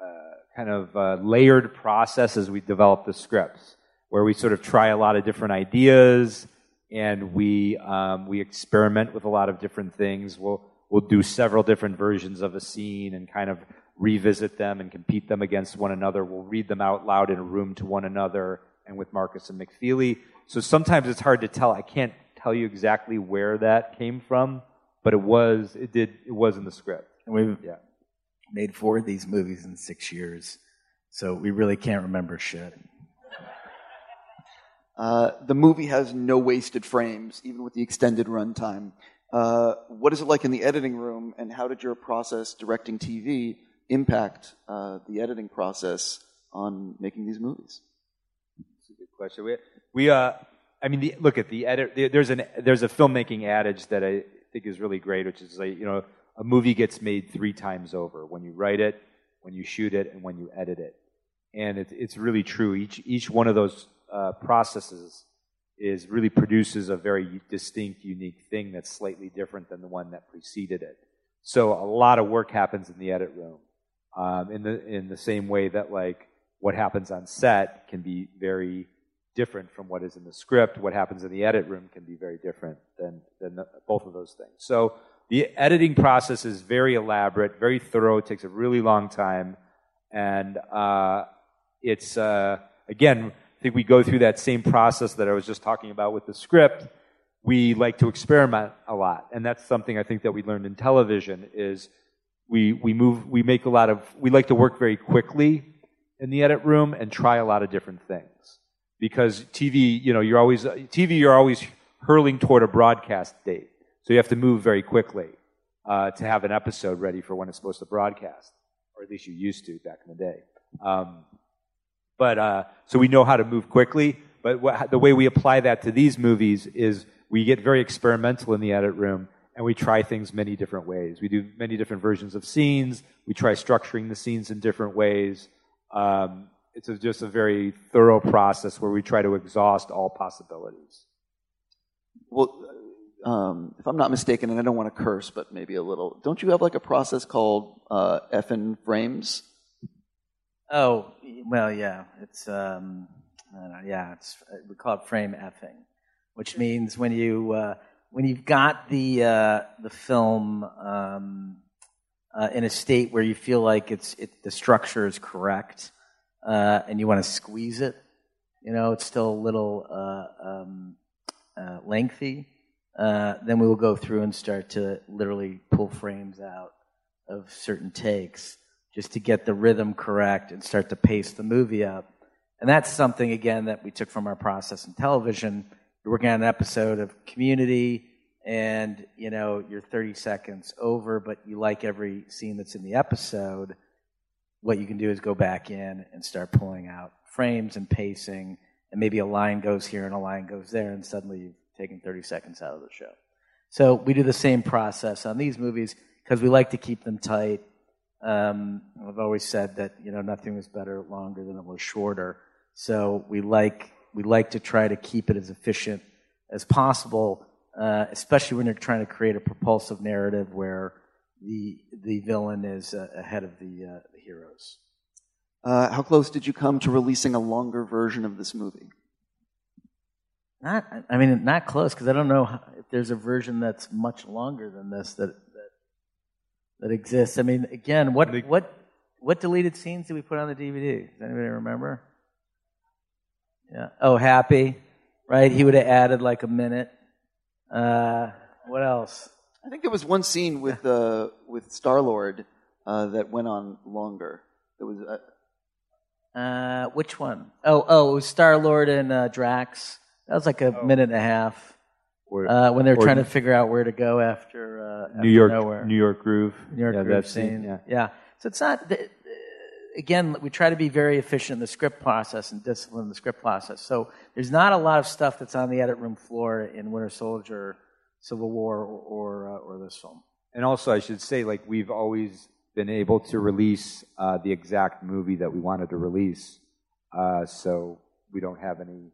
uh, kind of uh, layered process as we develop the scripts, where we sort of try a lot of different ideas, and we um, we experiment with a lot of different things. We'll we'll do several different versions of a scene and kind of revisit them and compete them against one another. We'll read them out loud in a room to one another and with Markus and McFeely. So sometimes it's hard to tell. I can't tell you exactly where that came from, but it was it did it was in the script. And we've Yeah. made four of these movies in six years, so we really can't remember shit. Uh, the movie has no wasted frames, even with the extended runtime. Uh, what is it like in the editing room, and how did your process directing TV impact uh, the editing process on making these movies? Question. We, we uh, I mean, the, look at the edit. the- There's an there's a filmmaking adage that I think is really great, which is like you know, a movie gets made three times over: when you write it, when you shoot it, and when you edit it. And it's it's really true. Each each one of those uh, processes is really produces a very distinct, unique thing that's slightly different than the one that preceded it. So a lot of work happens in the edit room. Um, in the in the same way that like what happens on set can be very different from what is in the script. What happens in the edit room can be very different than than the, both of those things. So the editing process is very elaborate, very thorough. It takes a really long time, and uh, it's uh, again. I think we go through that same process that I was just talking about with the script. We like to experiment a lot, and that's something I think that we learned in television. Is we we move we make a lot of we like to work very quickly in the edit room and try a lot of different things because TV you know you're always TV you're always hurling toward a broadcast date so you have to move very quickly uh, to have an episode ready for when it's supposed to broadcast or at least you used to back in the day um, but uh, so we know how to move quickly but what, the way we apply that to these movies is we get very experimental in the edit room and we try things many different ways. We do many different versions of scenes. We try structuring the scenes in different ways. Um, it's a, just a very thorough process where we try to exhaust all possibilities. Well, um, if I'm not mistaken, and I don't want to curse, but maybe a little, don't you have like a process called uh, effing frames? Oh, well, yeah. It's um, I don't know, yeah. It's we call it frame effing, which means when you uh, when you've got the uh, the film um, uh, in a state where you feel like it's it, the structure is correct, uh, and you want to squeeze it. You know, it's still a little uh, um, uh, lengthy. Uh, then we will go through and start to literally pull frames out of certain takes just to get the rhythm correct and start to pace the movie up. And that's something, again, that we took from our process in television. You're working on an episode of Community, and you know you're 30 seconds over, but you like every scene that's in the episode. What you can do is go back in and start pulling out frames and pacing, and maybe a line goes here and a line goes there, and suddenly you've taken 30 seconds out of the show. So we do the same process on these movies because we like to keep them tight. Um, I've always said that you know nothing was better longer than it was shorter. So we like we like to try to keep it as efficient as possible, uh, especially when you're trying to create a propulsive narrative where the the villain is uh, ahead of the uh, the heroes. Uh, how close did you come to releasing a longer version of this movie? Not, I mean, not close because I don't know how- if there's a version that's much longer than this that that, that exists. I mean, again, what what what deleted scenes did we put on the DVD? Does anybody remember? Yeah. Oh, happy, right? He would have added like a minute. Uh, what else? I think there was one scene with uh, with Star Lord uh, that went on longer. It was uh, Uh, which one? Oh, oh, it was Star Lord and uh, Drax. That was like a minute and a half. Or- uh, when they were or- trying to figure out where to go after, uh, after New York, nowhere. New York Groove. New York yeah, Groove that scene. yeah. yeah. So it's not. th- Again, we try to be very efficient in the script process and discipline in the script process. So there's not a lot of stuff that's on the edit room floor in Winter Soldier, Civil War, or or, uh, or this film. And also, I should say, like we've always been able to release uh, the exact movie that we wanted to release. Uh, so we don't have any,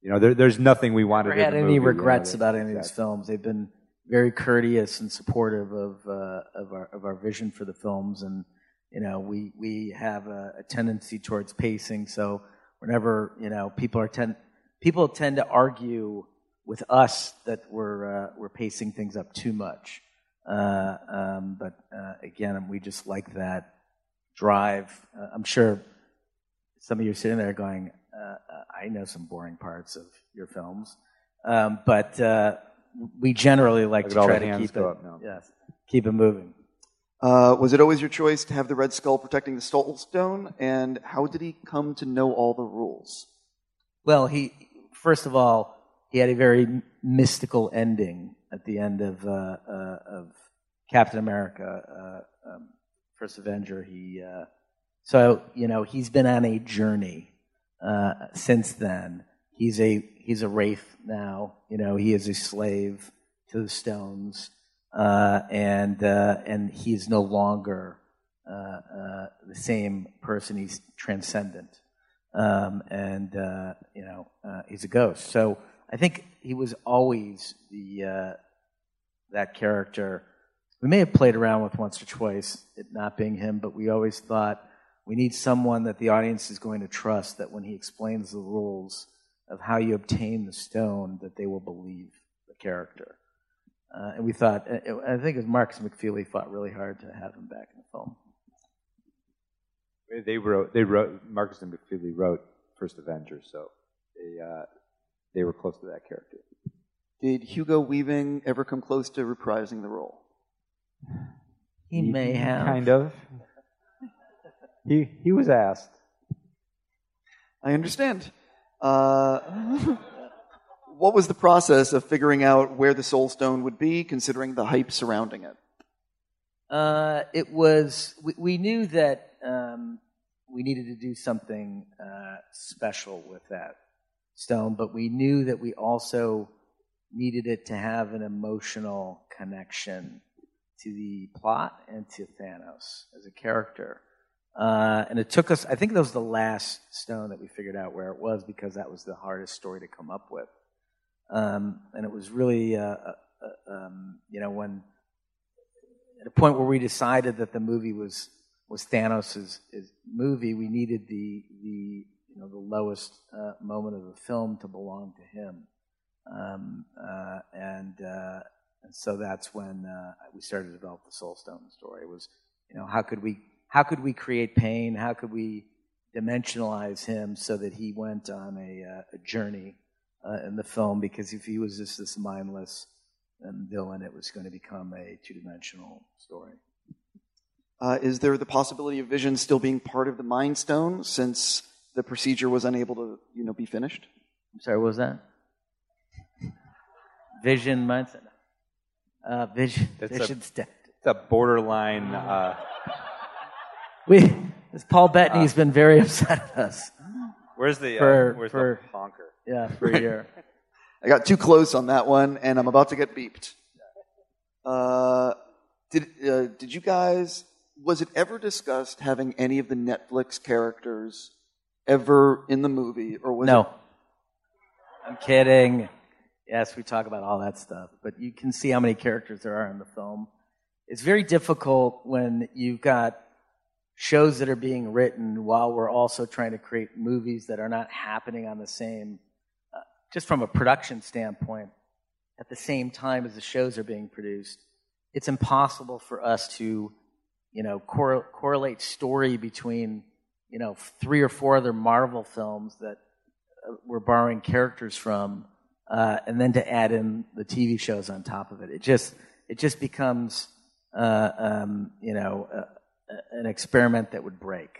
you know, there, there's nothing we wanted. Never had any movie, you know, regrets about any of these films. They've been very courteous and supportive of uh, of our of our vision for the films, and you know, we we have a, a tendency towards pacing. So whenever you know people are tend people tend to argue with us that we're uh, we're pacing things up too much. Uh, um, but uh, again, we just like that drive. Uh, I'm sure some of you are sitting there going, uh, uh, I know some boring parts of your films, um, but uh, we generally like to try to keep it, up yes, keep it moving. Uh, was it always your choice to have the Red Skull protecting the Soul Stone? And how did he come to know all the rules? Well, he first of all he had a very mystical ending at the end of uh, uh, of Captain America, uh, um, First Avenger. He uh, so you know he's been on a journey uh, since then. He's a he's a wraith now. You know he is a slave to the stones, and and he's no longer the same person. He's transcendent um, and uh, you know uh, he's a ghost. So I think he was always the uh, that character. We may have played around with once or twice it not being him, but we always thought we need someone that the audience is going to trust. That when he explains the rules of how you obtain the stone, that they will believe the character. Uh, and we thought, I think it was Markus McFeely fought really hard to have him back in the film. They wrote. They wrote. Markus and McFeely wrote First Avenger, so they uh, they were close to that character. Did Hugo Weaving ever come close to reprising the role? He may have. kind of. He he was asked. I understand. Uh, what was the process of figuring out where the Soul Stone would be, considering the hype surrounding it? Uh, it was. We, we knew that um, we needed to do something uh, special with that stone, but we knew that we also needed it to have an emotional connection to the plot and to Thanos as a character. Uh, and it took us. I think that was the last stone that we figured out where it was because that was the hardest story to come up with. Um, and it was really, uh, uh, uh, um, you know, when at a point where we decided that the movie was was Thanos' his movie, we needed the the know the lowest uh, moment of the film to belong to him, um, uh, and uh, and so that's when uh, we started to develop the Soul Stone story. It was you know how could we how could we create pain? How could we dimensionalize him so that he went on a, uh, a journey in the film? Because if he was just this mindless um, villain, it was going to become a two dimensional story. Uh, is there the possibility of Vision still being part of the Mind Stone since the procedure was unable to, you know, be finished? I'm sorry, what was that? Vision mindset. Uh, vision. That's Vision's a, dead. It's a borderline. Uh, We, this Paul Bettany's been very upset at us. where's the uh, For- where's for- the honker? Yeah, for a year. I got too close on that one, and I'm about to get beeped. Uh, did uh, did you guys? Was it ever discussed having any of the Netflix characters ever in the movie, or was no. it? I'm kidding. Yes, we talk about all that stuff, but you can see how many characters there are in the film. It's very difficult when you've got shows that are being written while we're also trying to create movies that are not happening on the same, uh, just from a production standpoint, at the same time as the shows are being produced. It's impossible for us to, you know, cor- correlate story between, you know, three or four other Marvel films that uh, we're borrowing characters from, uh, and then to add in the TV shows on top of it. It just it just becomes uh, um, you know uh, an experiment that would break,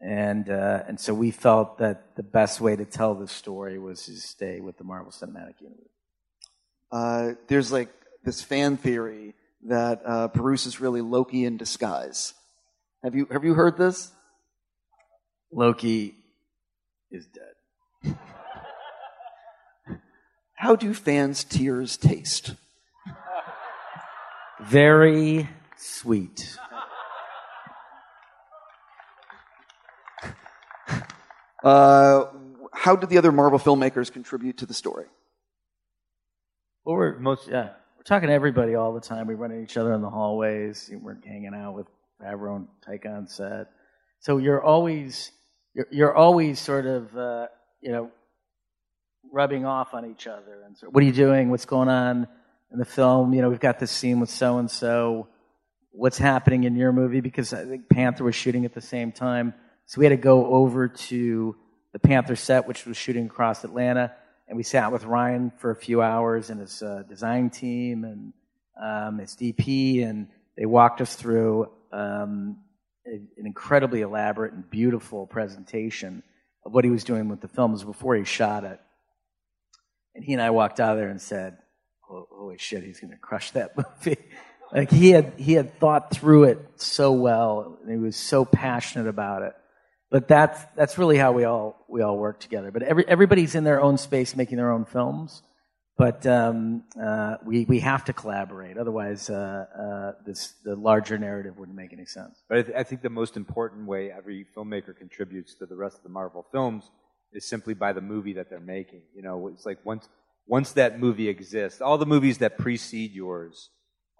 and uh, and so we felt that the best way to tell the story was to stay with the Marvel Cinematic Universe. Uh, there's like this fan theory that uh, is really Loki in disguise. Have you have you heard this? Loki is dead. How do fans' tears taste? Very sweet. Uh, how did the other Marvel filmmakers contribute to the story? Well, we're most yeah. we're talking to everybody all the time. We run into each other in the hallways. We're hanging out with Favreau Taika on set. So you're always you're, you're always sort of uh, you know rubbing off on each other and what are you doing? What's going on in the film? You know, we've got this scene with so and so. What's happening in your movie? Because I think Panther was shooting at the same time, so we had to go over to the Panther set, which was shooting across Atlanta, and we sat with Ryan for a few hours and his uh, design team and um, his DP, and they walked us through um, an incredibly elaborate and beautiful presentation of what he was doing with the films before he shot it. And he and I walked out of there and said, "Holy shit, he's going to crush that movie!" like he had he had thought through it so well, and he was so passionate about it. But that's that's really how we all we all work together. But every, everybody's in their own space making their own films. But um, uh, we we have to collaborate, otherwise, uh, uh, this the larger narrative wouldn't make any sense. But I, th- I think the most important way every filmmaker contributes to the rest of the Marvel films is simply by the movie that they're making. You know, it's like once once that movie exists, all the movies that precede yours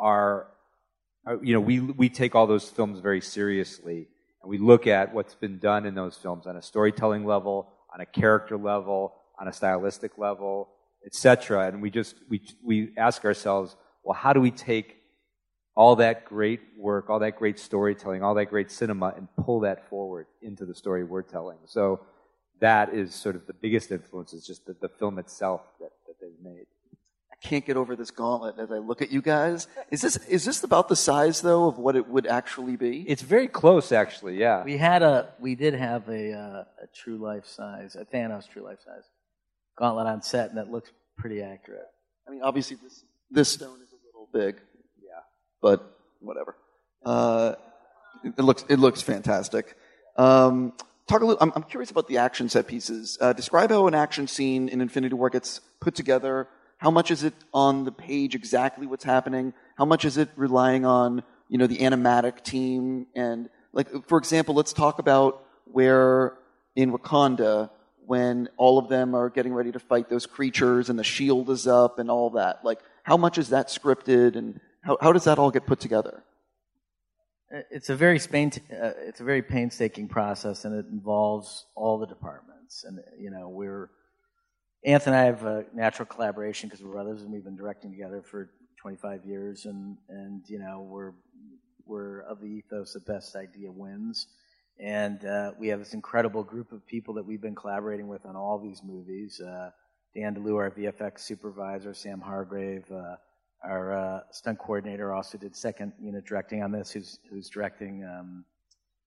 are, are you know, we we take all those films very seriously, and we look at what's been done in those films on a storytelling level, on a character level, on a stylistic level, etc. And we just we we ask ourselves, well, how do we take all that great work, all that great storytelling, all that great cinema, and pull that forward into the story we're telling? So that is sort of the biggest influence is just the, the film itself that, that they've made. I can't get over this gauntlet as I look at you guys. Is this is this about the size though of what it would actually be? It's very close, actually. Yeah. We had a we did have a uh, a true life size, a Thanos true life size gauntlet on set, and that looks pretty accurate. I mean, obviously this this stone is a little big. Yeah. But whatever. Uh, it, it looks it looks fantastic. Um, talk a little. I'm, I'm curious about the action set pieces. Uh, describe how an action scene in Infinity War gets put together. How much is it on the page exactly what's happening? How much is it relying on you know the animatic team and like for example, let's talk about where in Wakanda when all of them are getting ready to fight those creatures and the shield is up and all that. Like how much is that scripted and how how does that all get put together? It's a very uh, it's a very painstaking process, and it involves all the departments. And you know, we're Anthony and I have a natural collaboration because we're brothers, and we've been directing together for 25 years. And and you know, we're we're of the ethos that best idea wins. And uh, we have this incredible group of people that we've been collaborating with on all these movies. Uh, Dan DeLeeuw, our VFX supervisor, Sam Hargrave, uh, our uh, stunt coordinator also did second unit directing on this, who's who's directing um,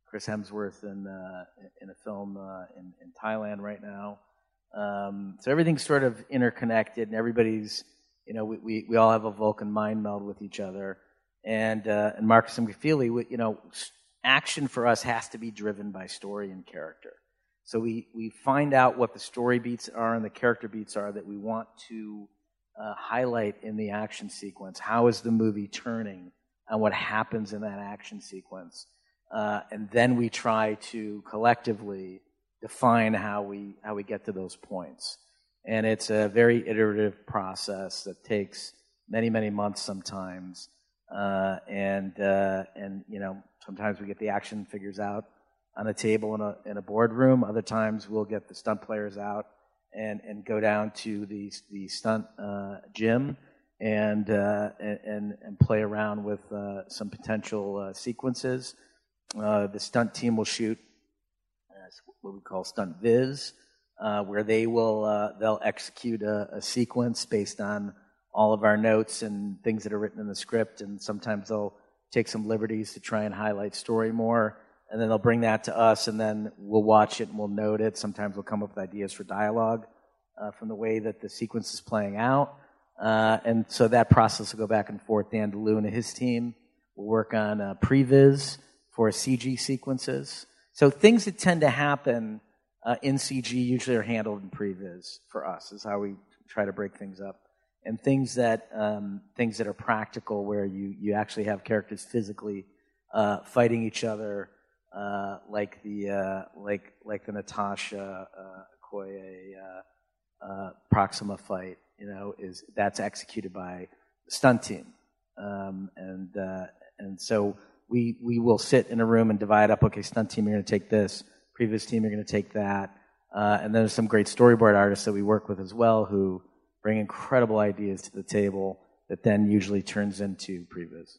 Chris Hemsworth in uh, in a film uh, in, in Thailand right now. Um, so everything's sort of interconnected, and everybody's you know we, we, we all have a Vulcan mind meld with each other. And and Markus McFeely, you know, action for us has to be driven by story and character. So we we find out what the story beats are and the character beats are that we want to uh, highlight in the action sequence. How is the movie turning and what happens in that action sequence? Uh, and then we try to collectively define how we how we get to those points. And it's a very iterative process that takes many many months sometimes. Uh, and uh, and you know sometimes we get the action figures out on a table in a in a boardroom. Other times we'll get the stunt players out and and go down to the the stunt uh, gym and, uh, and and play around with uh, some potential uh, sequences. The stunt team will shoot what we call stunt viz, where they will they'll execute a, a, sequence based on all of our notes and things that are written in the script, and sometimes they'll take some liberties to try and highlight story more and then they'll bring that to us, and then we'll watch it and we'll note it. Sometimes we'll come up with ideas for dialogue uh, from the way that the sequence is playing out. Uh, and so that process will go back and forth. Dan DeLeeuw and his team will work on uh, previs for CG sequences. So things that tend to happen uh, in CG usually are handled in previs for us. Is how we try to break things up. And things that um, things that are practical, where you you actually have characters physically uh, fighting each other uh, like the uh, like like the Natasha uh, uh, uh, Proxima fight, you know, is that's executed by the stunt team, um, and uh, and so we we will sit in a room and divide up. Okay, stunt team, you're going to take this. Previs team, you're going to take that. And then there's some great storyboard artists that we work with as well who bring incredible ideas to the table that then usually turns into previs.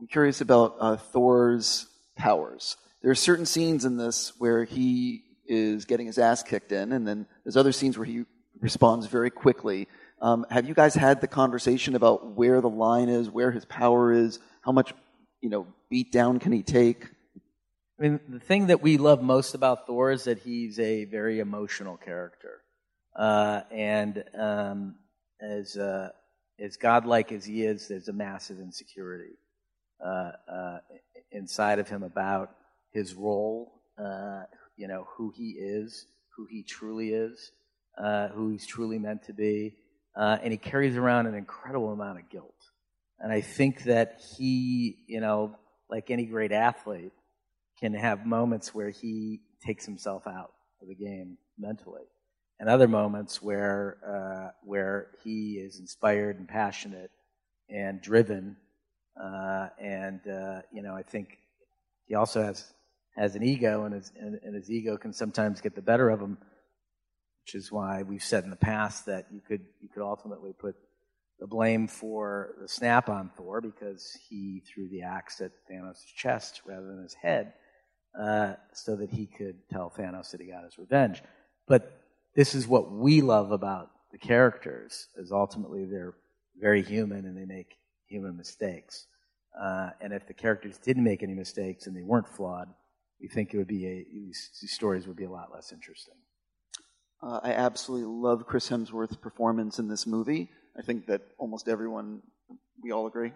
I'm curious about uh, Thor's powers. There are certain scenes in this where he is getting his ass kicked in, and then there's other scenes where he responds very quickly. Um, have you guys had the conversation about where the line is, where his power is, how much you know beat down can he take? I mean, the thing that we love most about Thor is that he's a very emotional character, uh, and um, as uh, as godlike as he is, there's a massive insecurity uh, uh inside of him about his role, uh, you know, who he is, who he truly is, uh, who he's truly meant to be, and he carries around an incredible amount of guilt. And I think that he, you know, like any great athlete can have moments where he takes himself out of the game mentally, and other moments where uh, where he is inspired and passionate and driven. Uh, and uh, you know, I think he also has has an ego, and his and, and his ego can sometimes get the better of him, which is why we've said in the past that you could you could ultimately put the blame for the snap on Thor because he threw the axe at Thanos' chest rather than his head uh, so that he could tell Thanos that he got his revenge. But this is what we love about the characters is ultimately they're very human and they make human mistakes. Uh, and if the characters didn't make any mistakes and they weren't flawed, we think it would be a, these, stories would be a lot less interesting. Uh, I absolutely love Chris Hemsworth's performance in this movie. I think that almost everyone, we all agree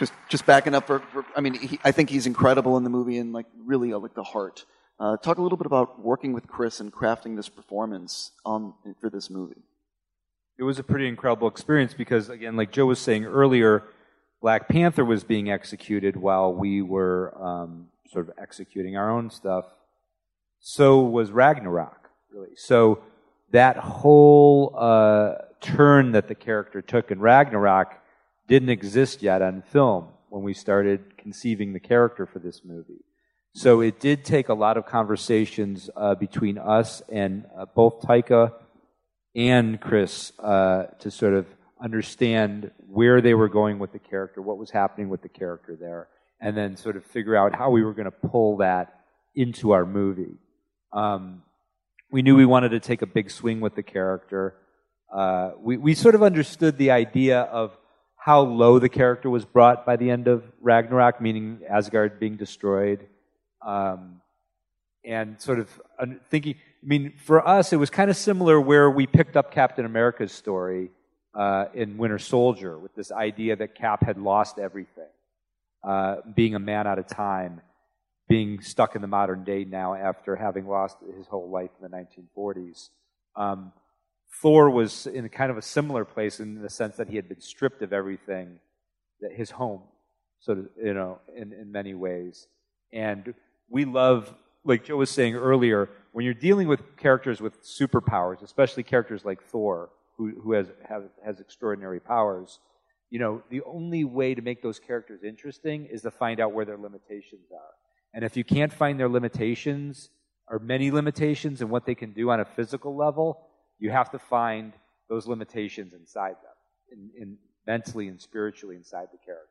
just just backing up for, for I mean, he, I think he's incredible in the movie and like really like the heart. Uh, talk a little bit about working with Chris and crafting this performance on for this movie. It was a pretty incredible experience because, again, like Joe was saying earlier, Black Panther was being executed while we were um, sort of executing our own stuff. So was Ragnarok, really. So that whole uh, turn that the character took in Ragnarok didn't exist yet on film when we started conceiving the character for this movie. So it did take a lot of conversations uh, between us and uh, both Taika and Chris uh, to sort of understand where they were going with the character, what was happening with the character there, and then sort of figure out how we were going to pull that into our movie. Um, we knew we wanted to take a big swing with the character. Uh, we, we sort of understood the idea of how low the character was brought by the end of Ragnarok, meaning Asgard being destroyed. Um, and sort of thinking, I mean, for us, it was kind of similar where we picked up Captain America's story uh, in Winter Soldier with this idea that Cap had lost everything, uh, being a man out of time, being stuck in the modern day now after having lost his whole life in the 1940s. Um, Thor was in kind of a similar place in the sense that he had been stripped of everything, that his home, so to, you know, in, in many ways. And we love, like Joe was saying earlier, when you're dealing with characters with superpowers, especially characters like Thor, who, who has, have, has extraordinary powers, you know, the only way to make those characters interesting is to find out where their limitations are. And if you can't find their limitations, or many limitations, and what they can do on a physical level, you have to find those limitations inside them, in, in mentally and spiritually inside the character.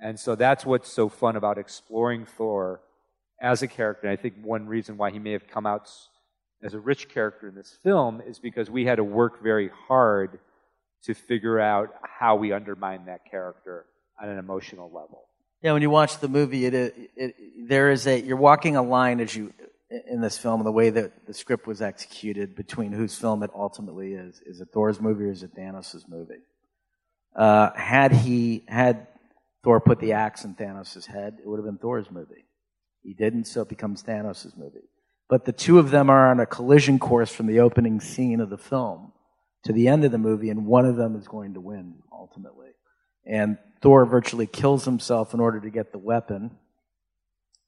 And so that's what's so fun about exploring Thor as a character. And I think one reason why he may have come out as a rich character in this film is because we had to work very hard to figure out how we undermine that character on an emotional level. Yeah, when you watch the movie, it, it, it, there is a you're walking a line as you in this film the way that the script was executed between whose film it ultimately is. Is it Thor's movie or is it Thanos' movie? Uh, had he had Thor put the axe in Thanos' head, it would have been Thor's movie. He didn't, so it becomes Thanos' movie. But the two of them are on a collision course from the opening scene of the film to the end of the movie, and one of them is going to win ultimately. And Thor virtually kills himself in order to get the weapon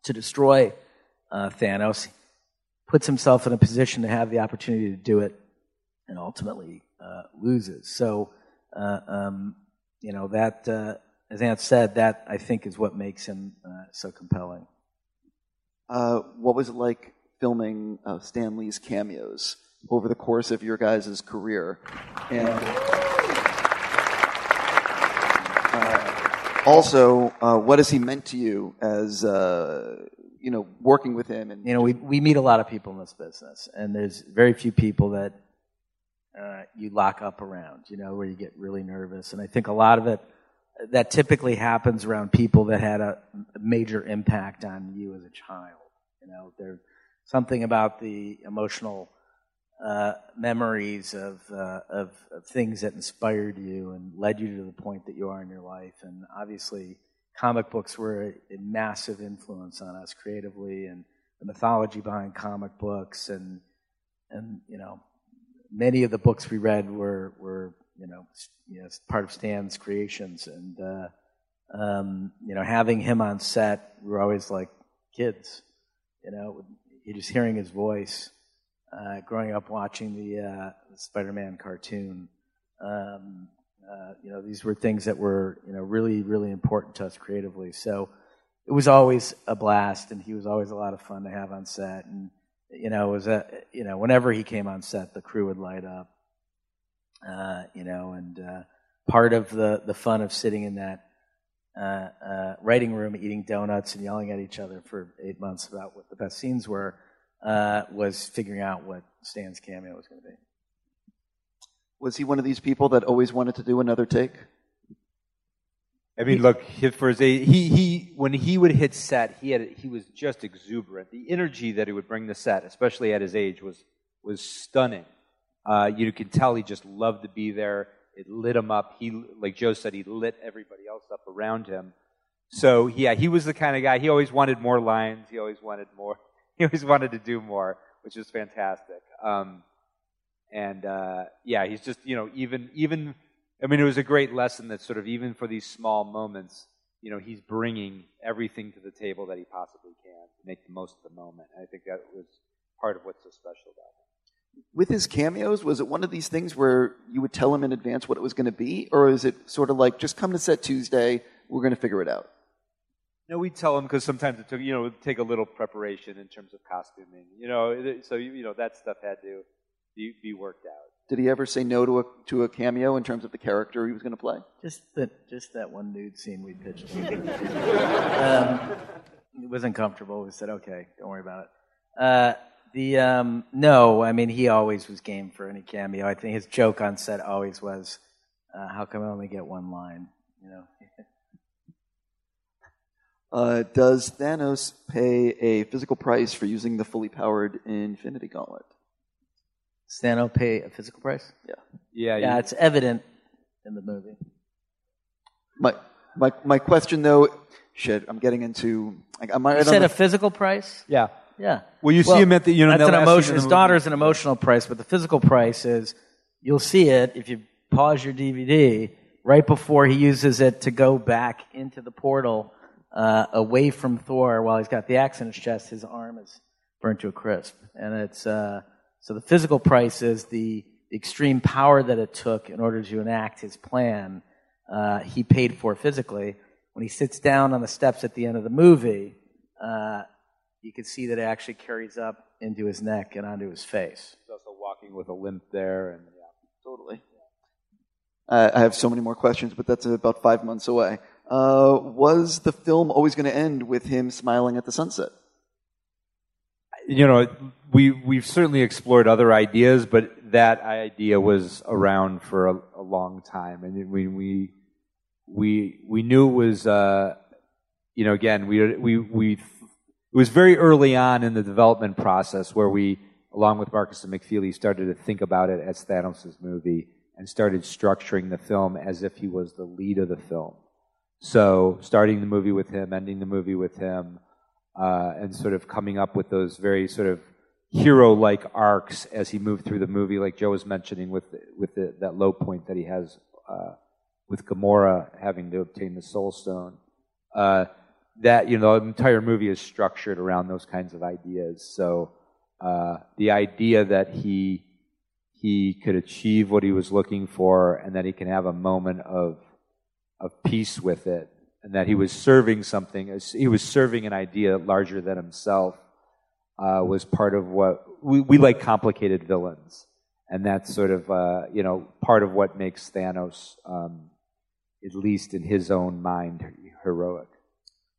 to destroy uh, Thanos, puts himself in a position to have the opportunity to do it, and ultimately uh, loses. So, uh, um, you know that, uh, as Ant said, that I think is what makes him uh, so compelling. Uh, what was it like filming uh, Stan Lee's cameos over the course of your guys' career? And uh, also, uh, what has he meant to you as uh, you know working with him? And you know, we we meet a lot of people in this business, and there's very few people that you lock up around. You know, where you get really nervous, and I think a lot of it that typically happens around people that had a major impact on you as a child. You know, there's something about the emotional uh, memories of, uh, of, of things that inspired you and led you to the point that you are in your life. And obviously, comic books were a, a massive influence on us creatively, and the mythology behind comic books, and and you know, many of the books we read were were you know, you know, part of Stan's creations, and uh, um, you know, having him on set, we were always like kids, you know, just hearing his voice, uh, growing up watching the, uh, Spider-Man cartoon. Um, uh, you know, these were things that were you know really really important to us creatively. So it was always a blast, and he was always a lot of fun to have on set, and you know, was a you know whenever he came on set, the crew would light up uh, you know, and uh, part of the, the fun of sitting in that uh, uh, writing room eating donuts and yelling at each other for eight months about what the best scenes were uh, was figuring out what Stan's cameo was going to be. Was he one of these people that always wanted to do another take? I mean, look, for his age, he, he, when he would hit set, he had, he was just exuberant. The energy that he would bring to set, especially at his age, was, was stunning. Uh, you could tell he just loved to be there. It lit him up. He, like Joe said, he lit everybody else up around him. So yeah, he was the kind of guy. He always wanted more lines. He always wanted more. He always wanted to do more, which is fantastic. Um, and uh, yeah, he's just you know even even. I mean, it was a great lesson that sort of even for these small moments, you know, he's bringing everything to the table that he possibly can to make the most of the moment. And I think that was part of what's so special about him with his cameos, was it one of these things where you would tell him in advance what it was going to be, or is it sort of like just come to set Tuesday, we're going to figure it out? No, we tell him because sometimes it took you know take a little preparation in terms of costuming, you know, so you know that stuff had to be, be worked out. Did he ever say no to a to a cameo in terms of the character he was going to play? Just that just that one nude scene we pitched. um, it wasn't comfortable. We said, okay, don't worry about it. Uh, the um, no, I mean he always was game for any cameo. I think his joke on set always was, uh, "How come I only get one line?" You know. uh, does Thanos pay a physical price for using the fully powered Infinity Gauntlet? Does Thanos pay a physical price? Yeah. Yeah. Yeah, it's evident in the movie. My my my question though, shit, I'm getting into. Like, am I you right said the, a physical price? Yeah. Yeah. Well, you see him at the you know that's an they'll ask you emotion. His daughter's an emotional price, but the physical price is you'll see it if you pause your DVD right before he uses it to go back into the portal uh, away from Thor while he's got the axe in his chest. His arm is burnt to a crisp, and it's uh, so the physical price is the, the extreme power that it took in order to enact his plan. Uh, he paid for physically. When he sits down on the steps at the end of the movie, uh, you can see that it actually carries up into his neck and onto his face. He's also walking with a limp there, and yeah. Totally. Uh, I have so many more questions, but that's about five months away. Uh, was the film always going to end with him smiling at the sunset? you know, we we've certainly explored other ideas, but that idea was around for a, a long time, and we we we we knew it was, uh, you know, again, we we we it was very early on in the development process where we, along with Markus and McFeely, started to think about it as Thanos' movie and started structuring the film as if he was the lead of the film. So, starting the movie with him, ending the movie with him uh, and sort of coming up with those very sort of hero-like arcs as he moved through the movie, like Joe was mentioning with with the, that low point that he has uh, with Gamora having to obtain the Soul Stone. Uh, that you know the entire movie is structured around those kinds of ideas. So uh, the idea that he he could achieve what he was looking for, and that he can have a moment of of peace with it, and that he was serving something. He was serving an idea larger than himself. Uh, was part of what we, we like complicated villains, and that's sort of uh, you know part of what makes Thanos, um, at least in his own mind, heroic.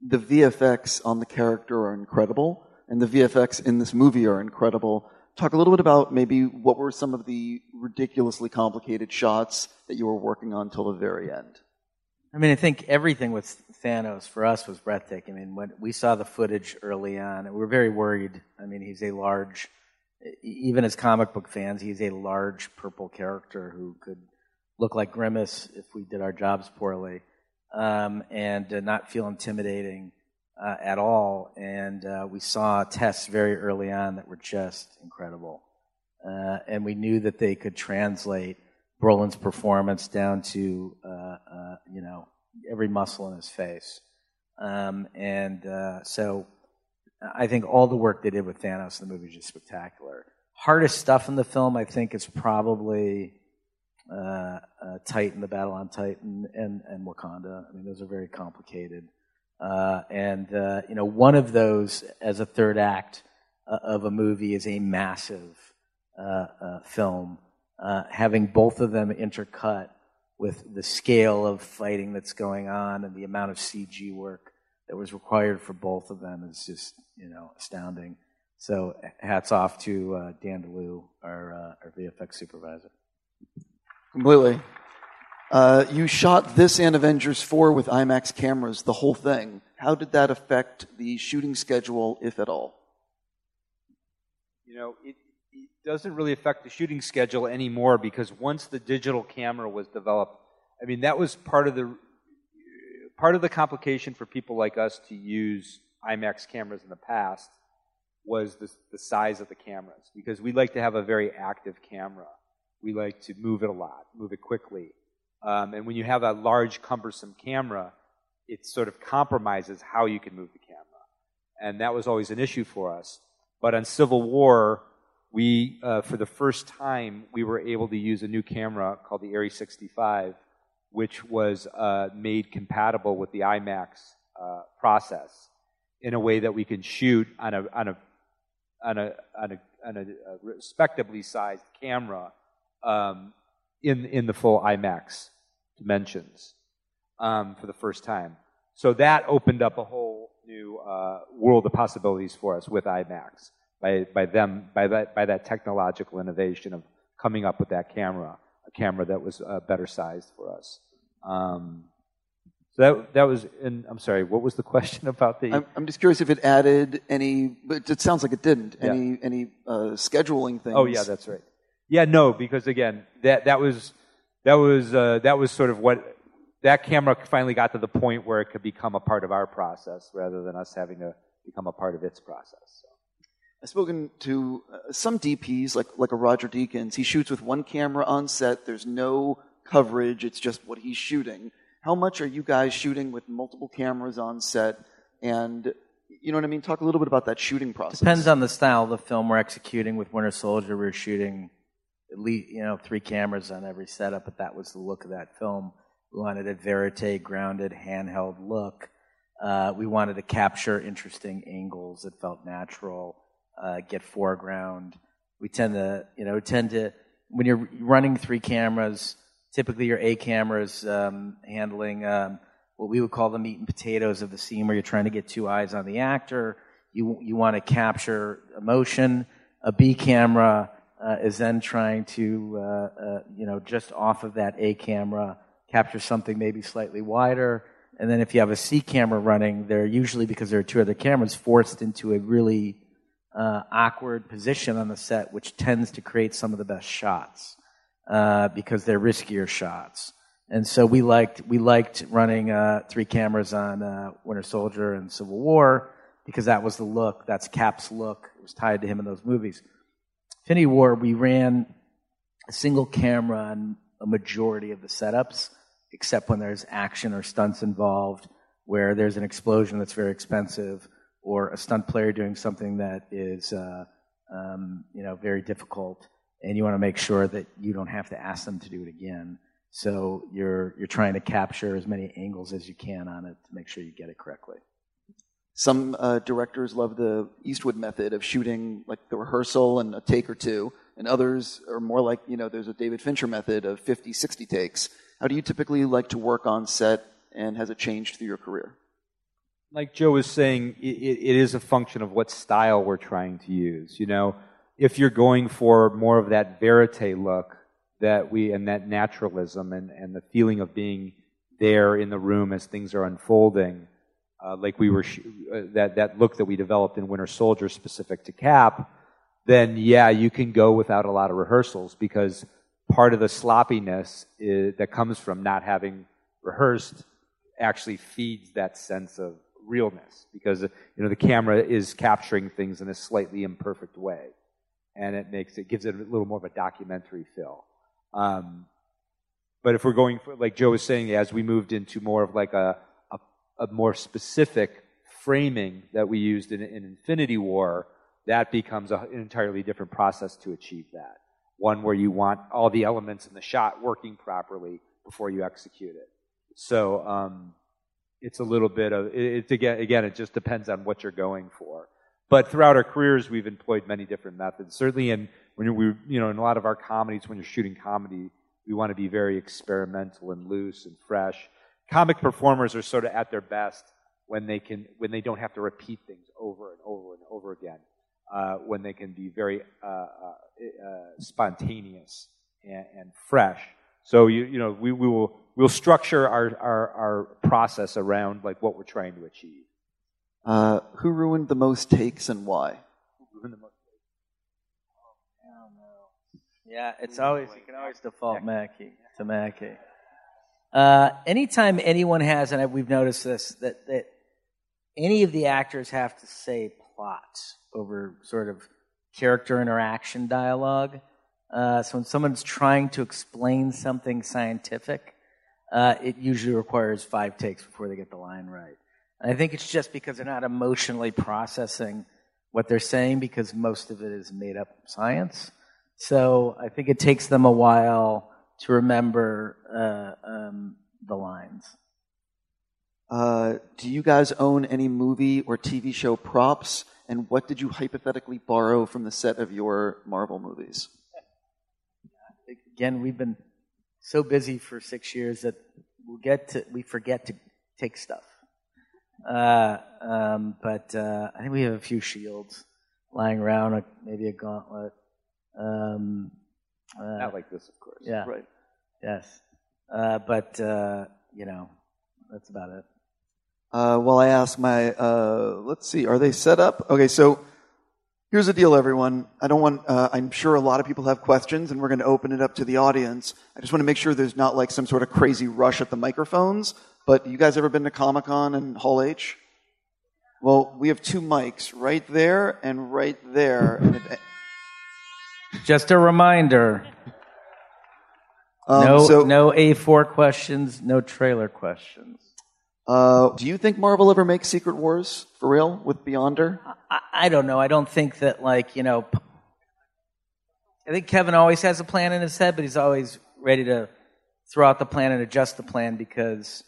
The VFX on the character are incredible, and the VFX in this movie are incredible. Talk a little bit about maybe what were some of the ridiculously complicated shots that you were working on till the very end. I mean, I think everything with Thanos for us was breathtaking. I mean, when we saw the footage early on, we were very worried. I mean, he's a large, even as comic book fans, he's a large purple character who could look like Grimace if we did our jobs poorly, um, and uh, not feel intimidating uh, at all. And uh, we saw tests very early on that were just incredible, uh, and we knew that they could translate Brolin's performance down to uh, uh, you know every muscle in his face, um, and so I think all the work they did with Thanos in the movie is just spectacular. Hardest stuff in the film, I think, is probably uh, uh, Titan, the battle on Titan, and and Wakanda. I mean, those are very complicated, uh, and you know, one of those as a third act of a movie is a massive film uh, having both of them intercut with the scale of fighting that's going on and the amount of CG work that was required for both of them is just you know astounding. So hats off to uh, Dan DeLeeuw, our, uh, our VFX supervisor. Completely. Uh, you shot this and Avengers 4 with IMAX cameras, the whole thing. How did that affect the shooting schedule, if at all? You know, it, doesn't really affect the shooting schedule anymore because once the digital camera was developed, I mean that was part of the part of the complication for people like us to use IMAX cameras in the past was the, the size of the cameras because we like to have a very active camera. We like to move it a lot, move it quickly. Um, and when you have a large, cumbersome camera, it sort of compromises how you can move the camera. And that was always an issue for us. But on Civil War, we, uh, for the first time, we were able to use a new camera called the ARRI 65, which was uh, made compatible with the IMAX uh, process in a way that we can shoot on a, on a, on a, on a, on a respectably sized camera um, in, in the full IMAX dimensions um, for the first time. So that opened up a whole new uh, world of possibilities for us with IMAX by, by them, by that, by that technological innovation of coming up with that camera, a camera that was uh, better sized for us. Um, so that, that was, and I'm sorry, what was the question about the? I'm, I'm just curious if it added any, but it sounds like it didn't, yeah. any, any uh, scheduling things. Oh yeah, that's right. Yeah, no, because again, that, that was, that was, uh, that was sort of what, that camera finally got to the point where it could become a part of our process rather than us having to become a part of its process. So. I've spoken to uh, some DPs, like, like a Roger Deakins. He shoots with one camera on set. There's no coverage. It's just what he's shooting. How much are you guys shooting with multiple cameras on set? And you know what I mean? Talk a little bit about that shooting process. Depends on the style of the film we're executing. With Winter Soldier, we are shooting at least you know three cameras on every setup, but that was the look of that film. We wanted a verite, grounded, handheld look. Uh, we wanted to capture interesting angles that felt natural uh, get foreground. We tend to, you know, tend to when you're running three cameras. Typically, your A cameras um, handling um, what we would call the meat and potatoes of the scene, where you're trying to get two eyes on the actor. You you want to capture emotion. A B camera uh, is then trying to, uh, uh, you know, just off of that A camera, capture something maybe slightly wider. And then if you have a C camera running, they're usually because there are two other cameras forced into a really uh, awkward position on the set, which tends to create some of the best shots uh, because they're riskier shots. And so we liked we liked running three cameras on Winter Soldier and Civil War because that was the look. That's Cap's look. It was tied to him in those movies. Infinity War, we ran a single camera on a majority of the setups, except when there's action or stunts involved. where there's an explosion that's very expensive, or a stunt player doing something that is, uh, um, you know, very difficult, and you want to make sure that you don't have to ask them to do it again. So you're you're trying to capture as many angles as you can on it to make sure you get it correctly. Some uh, directors love the Eastwood method of shooting like the rehearsal and a take or two, and others are more like, you know, there's a David Fincher method of 50, 60 takes. How do you typically like to work on set, and has it changed through your career? Like Joe was saying, it, it is a function of what style we're trying to use. You know, if you're going for more of that verite look that we, and that naturalism and, and the feeling of being there in the room as things are unfolding, uh, like we were, sh- uh, that, that look that we developed in Winter Soldier specific to Cap, then yeah, you can go without a lot of rehearsals because part of the sloppiness is, that comes from not having rehearsed actually feeds that sense of realness because you know the camera is capturing things in a slightly imperfect way, and it makes it gives it a little more of a documentary feel. Um, but if we're going for, like Joe was saying, as we moved into more of like a, a, more specific framing that we used in, in Infinity War, that becomes a, an entirely different process to achieve that. One where you want all the elements in the shot working properly before you execute it. So um, it's a little bit of it, it's again again it just depends on what you're going for. But throughout our careers, we've employed many different methods. Certainly, in when we you know in a lot of our comedies, when you're shooting comedy, we want to be very experimental and loose and fresh. Comic performers are sort of at their best when they can when they don't have to repeat things over and over and over again. Uh, when they can be very uh, uh, uh spontaneous and, and, fresh. So you you know we, we will we'll structure our, our, our process around like what we're trying to achieve. Uh, who ruined the most takes and why? Yeah, it's always you can always default Mackie to Mackie. Uh, anytime anyone has, and we've noticed this, that that any of the actors have to say plot over sort of character interaction dialogue. Uh, so when someone's trying to explain something scientific, uh, it usually requires five takes before they get the line right. And I think it's just because they're not emotionally processing what they're saying because most of it is made up science. So I think it takes them a while to remember uh, um, the lines. Uh, do you guys own any movie or TV show props? And what did you hypothetically borrow from the set of your Marvel movies? Again, we've been so busy for six years that we get to we forget to take stuff. Uh, um, but uh, I think we have a few shields lying around, maybe a gauntlet. Um, uh, Not like this, of course. Yeah. Right. Yes. Uh, but uh, you know, that's about it. Uh, well, I ask my. let's see. Are they set up? Okay, so Here's the deal, everyone. I don't want, uh, I'm sure a lot of people have questions and we're going to open it up to the audience. I just want to make sure there's not like some sort of crazy rush at the microphones. But you guys ever been to Comic Con and Hall H? Well, we have two mics right there and right there. Just a reminder. Um, no, so, no A4 questions, no trailer questions. Uh, do you think Marvel ever makes Secret Wars for real with Beyonder? I, I, don't know. I don't think that like you know. I think Kevin always has a plan in his head, but he's always ready to throw out the plan and adjust the plan because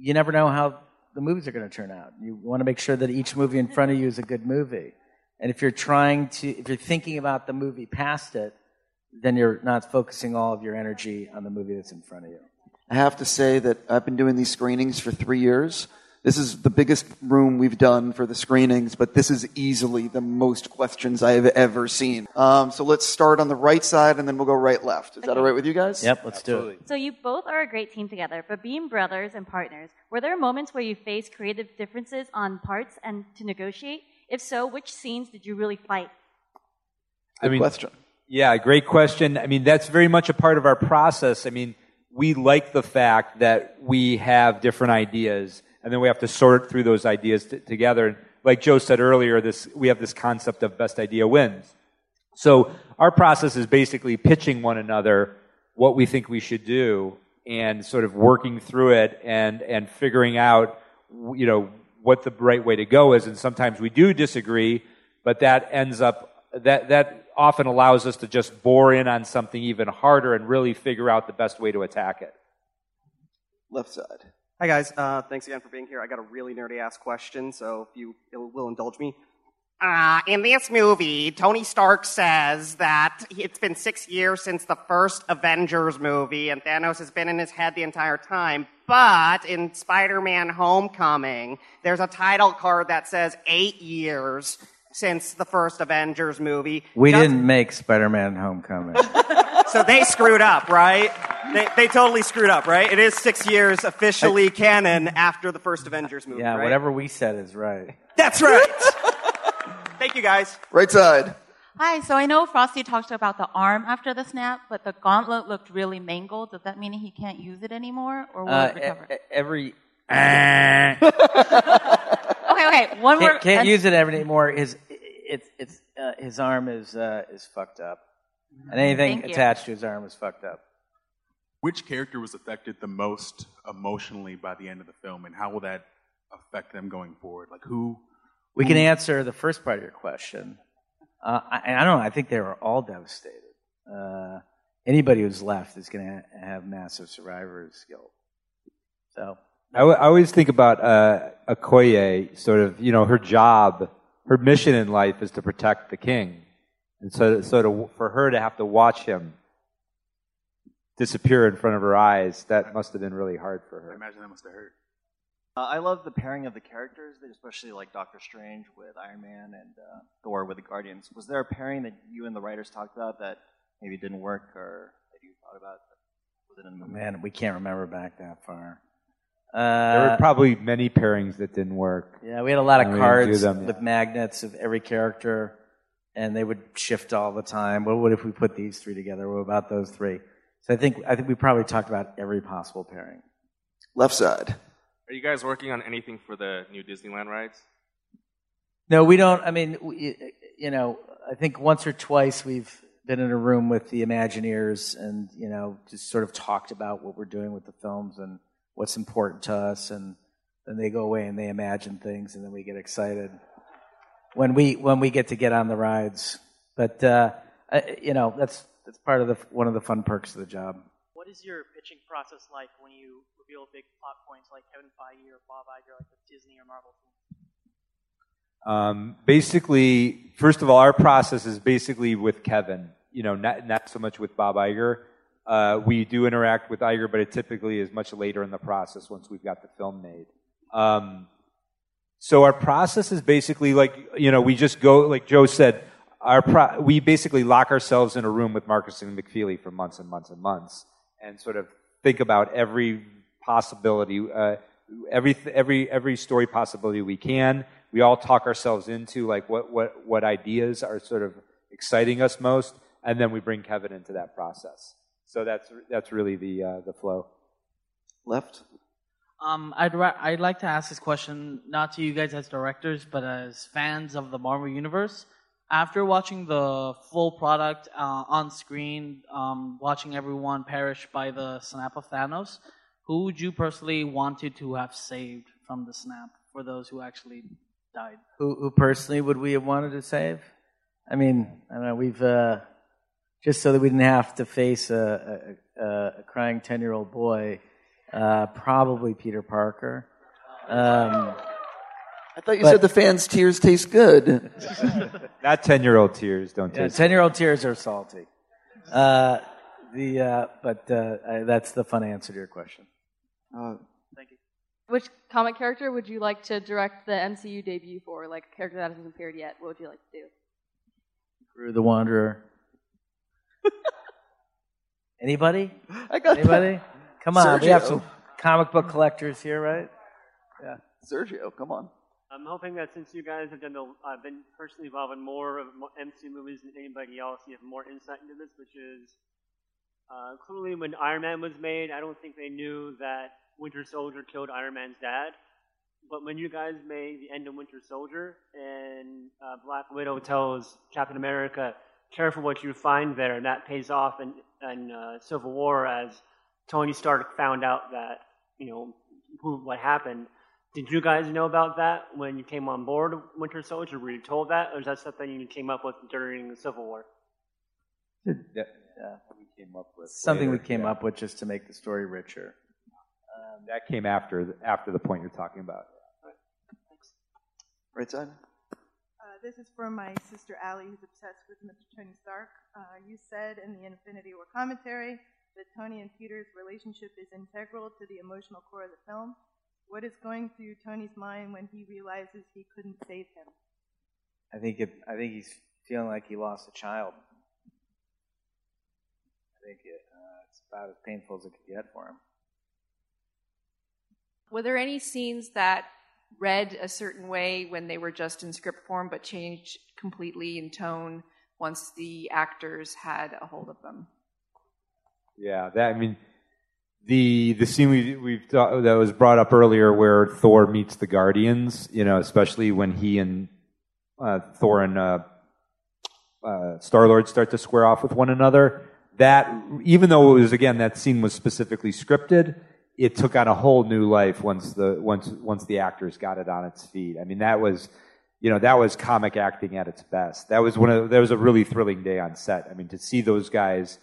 you never know how the movies are going to turn out. You want to make sure that each movie in front of you is a good movie. And if you're trying to, if you're thinking about the movie past it, then you're not focusing all of your energy on the movie that's in front of you. I have to say that I've been doing these screenings for three years. This is the biggest room we've done for the screenings, but this is easily the most questions I have ever seen. Um, so let's start on the right side and then we'll go right left. Is okay. that all right with you guys? Yep, let's Absolutely. do it. So you both are a great team together, but being brothers and partners, were there moments where you faced creative differences on parts and to negotiate? If so, which scenes did you really fight? Good I mean, question. Yeah, great question. I mean, that's very much a part of our process. I mean, we like the fact that we have different ideas and then we have to sort through those ideas t- together. Like Joe said earlier, this, we have this concept of best idea wins. So our process is basically pitching one another what we think we should do and sort of working through it and and figuring out you know what the right way to go is. And sometimes we do disagree, but that ends up that that often allows us to just bore in on something even harder and really figure out the best way to attack it. Left side. Hi guys, uh, thanks again for being here. I got a really nerdy ass question, so if you will indulge me. Uh, in this movie, Tony Stark says that it's been six years since the first Avengers movie, and Thanos has been in his head the entire time. But in Spider-Man Homecoming, there's a title card that says eight years since the first Avengers movie. We Does- didn't make Spider-Man Homecoming. So they screwed up, right? They, they totally screwed up, right? It is six years officially canon after the first Avengers movie, yeah, right? whatever we said is right. That's right. Thank you, guys. Right side. Hi, so I know Frosty talked about the arm after the snap, but the gauntlet looked really mangled. Does that mean he can't use it anymore, or will Uh, it recover? e- e- every okay, okay, one more. can't, can't and- use it anymore. His it's it's uh, his arm is uh, is fucked up, and anything Thank you. attached to his arm is fucked up. Which character was affected the most emotionally by the end of the film, and how will that affect them going forward? Like who? We can answer the first part of your question. Uh, I, I don't know. I think they were all devastated. Uh, anybody who's left is going to ha- have massive survivor's guilt. So I, w- I always think about uh, Okoye, sort of, you know, her job, her mission in life is to protect the king. And so, so to, for her to have to watch him disappear in front of her eyes, that must have been really hard for her. I imagine that must have hurt. Uh, I love the pairing of the characters, especially like Doctor Strange with Iron Man and uh, Thor with the Guardians. Was there a pairing that you and the writers talked about that maybe didn't work or that you thought about? Was it in the movie? man, we can't remember back that far. there Uh, were probably many pairings that didn't work. Yeah, we had a lot of And we didn't do cards them, yeah. with magnets of every character, and they would shift all the time. What would if we put these three together? What about those three? So I think I think we probably talked about every possible pairing. Left side. Are you guys working on anything for the new Disneyland rides? No, we don't. I mean, we, you know, I think once or twice we've been in a room with the Imagineers and you know just sort of talked about what we're doing with the films and what's important to us, and then they go away and they imagine things, and then we get excited when we when we get to get on the rides. But uh, I, you know, that's that's part of the one of the fun perks of the job. What is your pitching process like when you reveal big plot points like Kevin Feige or Bob Iger, like the Disney or Marvel films? Um, basically, first of all, our process is basically with Kevin. You know, not not so much with Bob Iger. Uh, we do interact with Iger, but it typically is much later in the process once we've got the film made. Um, so our process is basically like you know we just go like Joe said. Our pro- we basically lock ourselves in a room with Markus and McFeely for months and months and months, and sort of think about every possibility, uh, every every every story possibility we can. We all talk ourselves into like what what what ideas are sort of exciting us most, and then we bring Kevin into that process. So that's that's really the uh, the flow. Left. Um, I'd ra- I'd like to ask this question not to you guys as directors, but as fans of the Marvel Universe. After watching the full product uh, on screen, um, watching everyone perish by the snap of Thanos, who would you personally wanted to have saved from the snap for those who actually died? Who, who personally would we have wanted to save? I mean, I don't know. We've uh, just so that we didn't have to face a, a, a, crying ten-year-old boy. Uh, probably Peter Parker. Um, I thought you said the fans' tears taste good. Not ten year old tears, don't yeah, taste. ten-year-old tears are salty. Uh, the uh, but uh, I, that's the fun answer to your question. Uh, thank you. Which comic character would you like to direct the MCU debut for? Like a character that hasn't appeared yet. What would you like to do? Gru the Wanderer. Anybody? I got Anybody? Come on, we have some comic book collectors here, right? Yeah. Sergio, come on. I'm hoping that since you guys have done the, I've been personally involved in more of mo- MC movies than anybody else, you have more insight into this, which is uh, clearly when Iron Man was made, I don't think they knew that Winter Soldier killed Iron Man's dad. But when you guys made the end of Winter Soldier and uh, Black Widow tells Captain America, careful what you find there, and that pays off in, in uh, Civil War as Tony Stark found out that you know who what happened. Did you guys know about that when you came on board Winter Soldier? Were you told that, or is that something you came up with during the Civil War? Yeah, we came up with Something we came yeah. up with just to make the story richer. Um, that came after the, after the point you're talking about. Right side. Uh, this is from my sister Allie, who's obsessed with Mr. Tony Stark. Uh, you said in the Infinity War commentary that Tony and Peter's relationship is integral to the emotional core of the film. What is going through Tony's mind when he realizes he couldn't save him? I think it, I think he's feeling like he lost a child. I think it, uh, it's about as painful as it could get for him. Were there any scenes that read a certain way when they were just in script form but changed completely in tone once the actors had a hold of them? Yeah, that I mean, the the scene we we've that was brought up earlier where Thor meets the Guardians. You know, especially when he and uh, Thor and uh, uh, Star Lord start to square off with one another. That even though it was again that scene was specifically scripted, it took on a whole new life once the once once the actors got it on its feet. I mean, that was you know that was comic acting at its best. That was one of that was a really thrilling day on set. I mean, to see those guys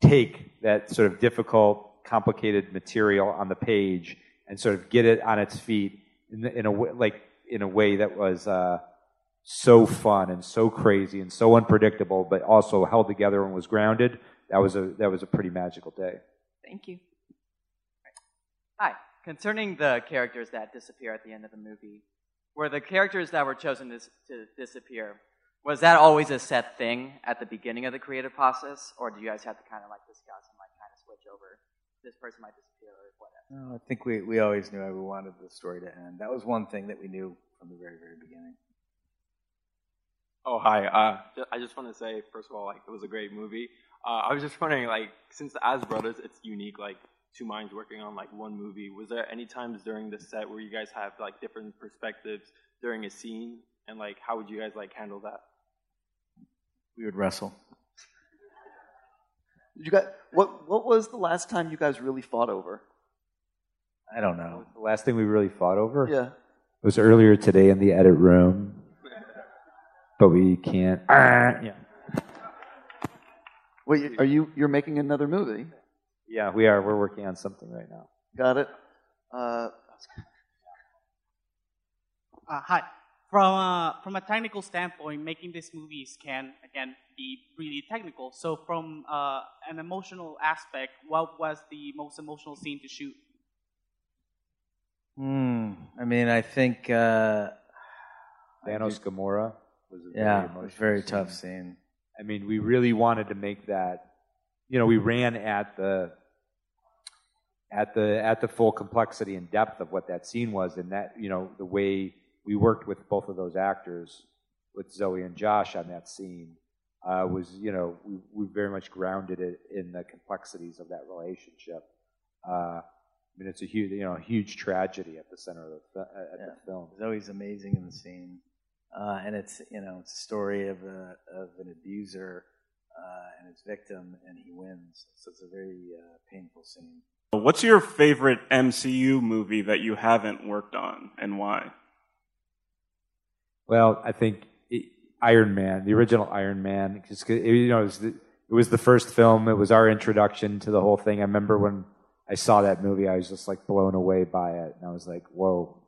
take that sort of difficult, complicated material on the page and sort of get it on its feet in, in a way, like in a way that was uh, so fun and so crazy and so unpredictable, but also held together and was grounded. That was a that was a pretty magical day. Thank you. Hi. Concerning the characters that disappear at the end of the movie, were the characters that were chosen to, to disappear, was that always a set thing at the beginning of the creative process, or do you guys have to kind of like discuss and like kind of switch over? This person might disappear or whatever. No, I think we, we always knew how we wanted the story to end. That was one thing that we knew from the very, very beginning. Oh, hi. Uh, I just want to say, first of all, like, it was a great movie. Uh, I was just wondering, like, since the As Brothers, it's unique, like, two minds working on, like, one movie. Was there any times during the set where you guys have, like, different perspectives during a scene? And, like, how would you guys, like, handle that? We would wrestle. Did you guys, what what was the last time you guys really fought over? I don't know. The last thing we really fought over Yeah. It was earlier today in the edit room, but we can't. yeah. Wait, are you you're making another movie? Yeah, we are. We're working on something right now. Got it. Uh, Uh, hi. From uh, from a technical standpoint, making these movies can again be really technical. So, from uh, an emotional aspect, what was the most emotional scene to shoot? Hmm. I mean, I think. Uh, Thanos Gamora was a very Yeah, it was very scene. tough scene. I mean, we really wanted to make that. You know, we ran at the at the at the full complexity and depth of what that scene was, and that you know the way we worked with both of those actors, with Zoe and Josh on that scene, uh, was you know we, we very much grounded it in the complexities of that relationship. Uh, I mean, it's a huge you know huge tragedy at the center of the fi- at Yeah. the film. Zoe's amazing in the scene, uh, and it's you know it's a story of a of an abuser uh, and his victim, and he wins. So it's a very uh, painful scene. What's your favorite MCU movie that you haven't worked on, and why? Well, I think it, Iron Man, the original Iron Man, because you know it was, the, it was the first film. It was our introduction to the whole thing. I remember when I saw that movie, I was just like blown away by it, and I was like, "Whoa,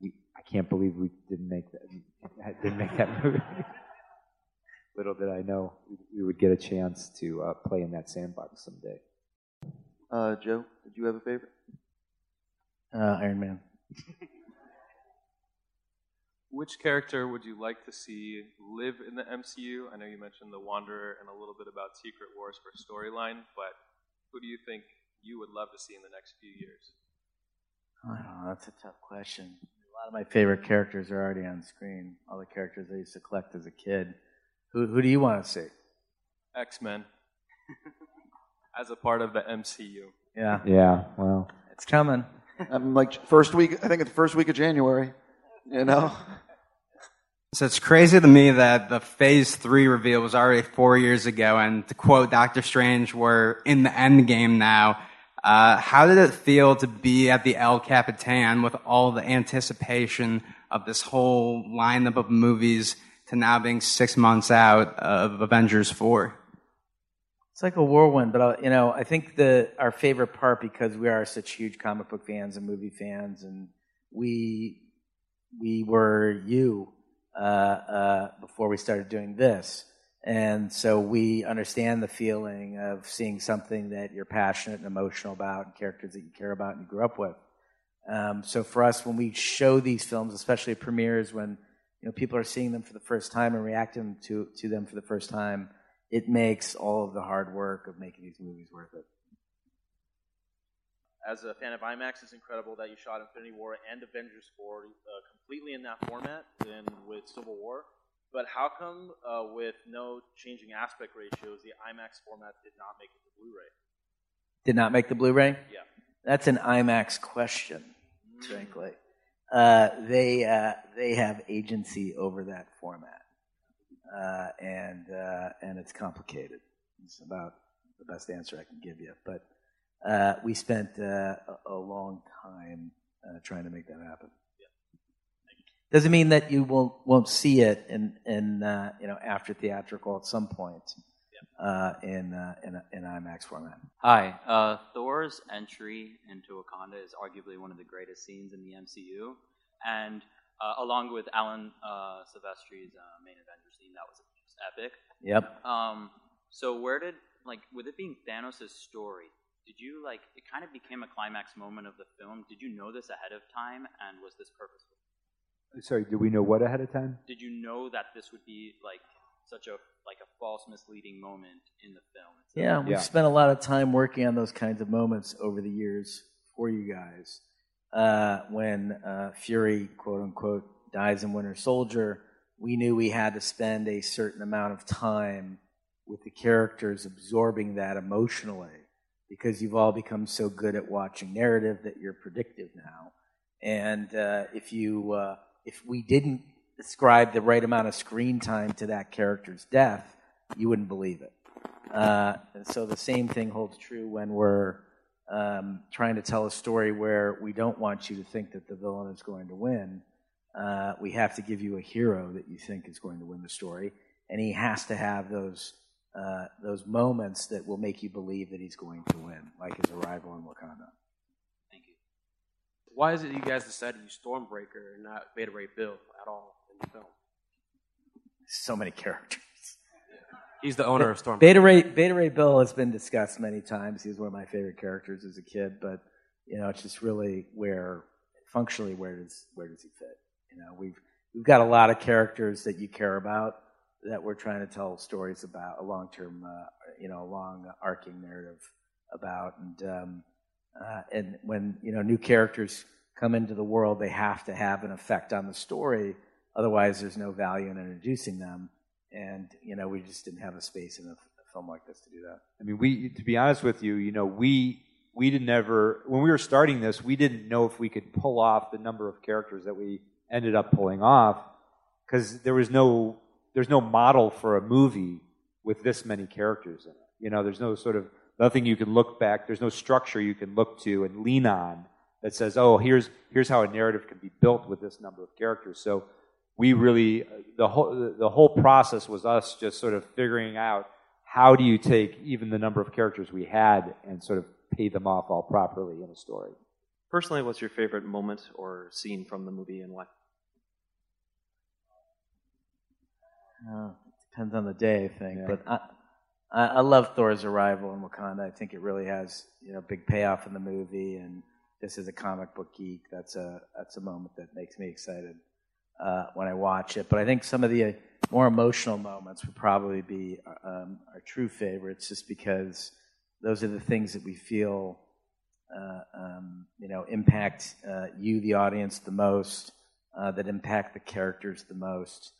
we, I can't believe we didn't make that didn't make that movie." Little did I know we, we would get a chance to uh, play in that sandbox someday. uh, Joe, did you have a favorite? Uh, Iron Man. Which character would you like to see live in the MCU? I know you mentioned the Wanderer and a little bit about Secret Wars for storyline, but who do you think you would love to see in the next few years? I don't know. That's a tough question. A lot of my favorite characters are already on screen. All the characters I used to collect as a kid. Who who do you want to see? X Men as a part of the MCU. Yeah. Yeah, well, it's coming. I'm like first week. I think it's the first week of January. You know. So it's crazy to me that the Phase Three reveal was already four years ago, and to quote Doctor Strange, we're in the end game now. Uh, how did it feel to be at the El Capitan with all the anticipation of this whole lineup of movies to now being six months out of Avengers 4? It's like a whirlwind, but uh, you know, I think the our favorite part because we are such huge comic book fans and movie fans, and we we were you before we started doing this, and so we understand the feeling of seeing something that you're passionate and emotional about, and characters that you care about and you grew up with. Um, so for us, when we show these films, especially premieres, when you know people are seeing them for the first time and reacting to to them for the first time it makes all of the hard work of making these movies worth it. As a fan of IMAX, it's incredible that you shot Infinity War and Avengers 4 uh, completely in that format than with Civil War. But how come, uh, with no changing aspect ratios, the IMAX format did not make it to Blu-ray? Did not make the Blu-ray? Yeah. That's an IMAX question, frankly. Uh, they uh, they have agency over that format uh, and uh, and it's complicated. It's about the best answer I can give you. But uh, we spent uh, a, a, long time uh, trying to make that happen. Doesn't mean that you won't won't see it in in uh, you know after theatrical at some point in in, in IMAX format. Hi, Thor's entry into Wakanda is arguably one of the greatest scenes in the MCU, and uh, along with Alan uh, Silvestri's uh, main Avengers scene. That was just epic. Yep. Um, so where did like with it being Thanos' story? Did you like it? Kind of became a climax moment of the film. Did you know this ahead of time, and was this purposeful? Sorry, do we know what ahead of time? Did you know that this would be like such a like a false, misleading moment in the film? Yeah, we've Yeah. spent a lot of time working on those kinds of moments over the years for you guys. Uh, when uh, Fury, quote unquote, dies in Winter Soldier, we knew we had to spend a certain amount of time with the characters absorbing that emotionally because you've all become so good at watching narrative that you're predictive now. And uh, if you uh, if we didn't ascribe the right amount of screen time to that character's death, you wouldn't believe it. Uh, and so the same thing holds true when we're um, trying to tell a story where we don't want you to think that the villain is going to win. Uh, we have to give you a hero that you think is going to win the story, and he has to have those uh, those moments that will make you believe that he's going to win, like his arrival in Wakanda. Thank you. Why is it you guys decided to use Stormbreaker and not Beta Ray Bill at all in the film? So many characters. He's the owner of Stormbreaker. Beta Ray Beta Ray Bill has been discussed many times. He was one of my favorite characters as a kid, but you know, it's just really where functionally where does where does he fit? You know, we've we've got a lot of characters that you care about that we're trying to tell stories about, a long term, uh, you know, a long arcing narrative about, and um, uh, and when you know new characters come into the world, they have to have an effect on the story. Otherwise, there's no value in introducing them. And you know, we just didn't have a space in a, a film like this to do that. I mean, we to be honest with you, you know, we we didn't ever when we were starting this, we didn't know if we could pull off the number of characters that we ended up pulling off because there was no there's no model for a movie with this many characters in it. You know, there's no sort of nothing you can look back. There's no structure you can look to and lean on that says, "Oh, here's here's how a narrative can be built with this number of characters." So we really uh, the whole the whole process was us just sort of figuring out how do you take even the number of characters we had and sort of pay them off all properly in a story. Personally, what's your favorite moment or scene from the movie and why? Uh, depends on the day, I think. But I, I, I love Thor's arrival in Wakanda. I think it really has you know big payoff in the movie, and just as a comic book geek, that's a that's a moment that makes me excited uh, when I watch it. But I think some of the more emotional moments would probably be um, our true favorites, just because those are the things that we feel uh, um, you know impact uh, you, the audience, the most. Uh, that impact the characters the most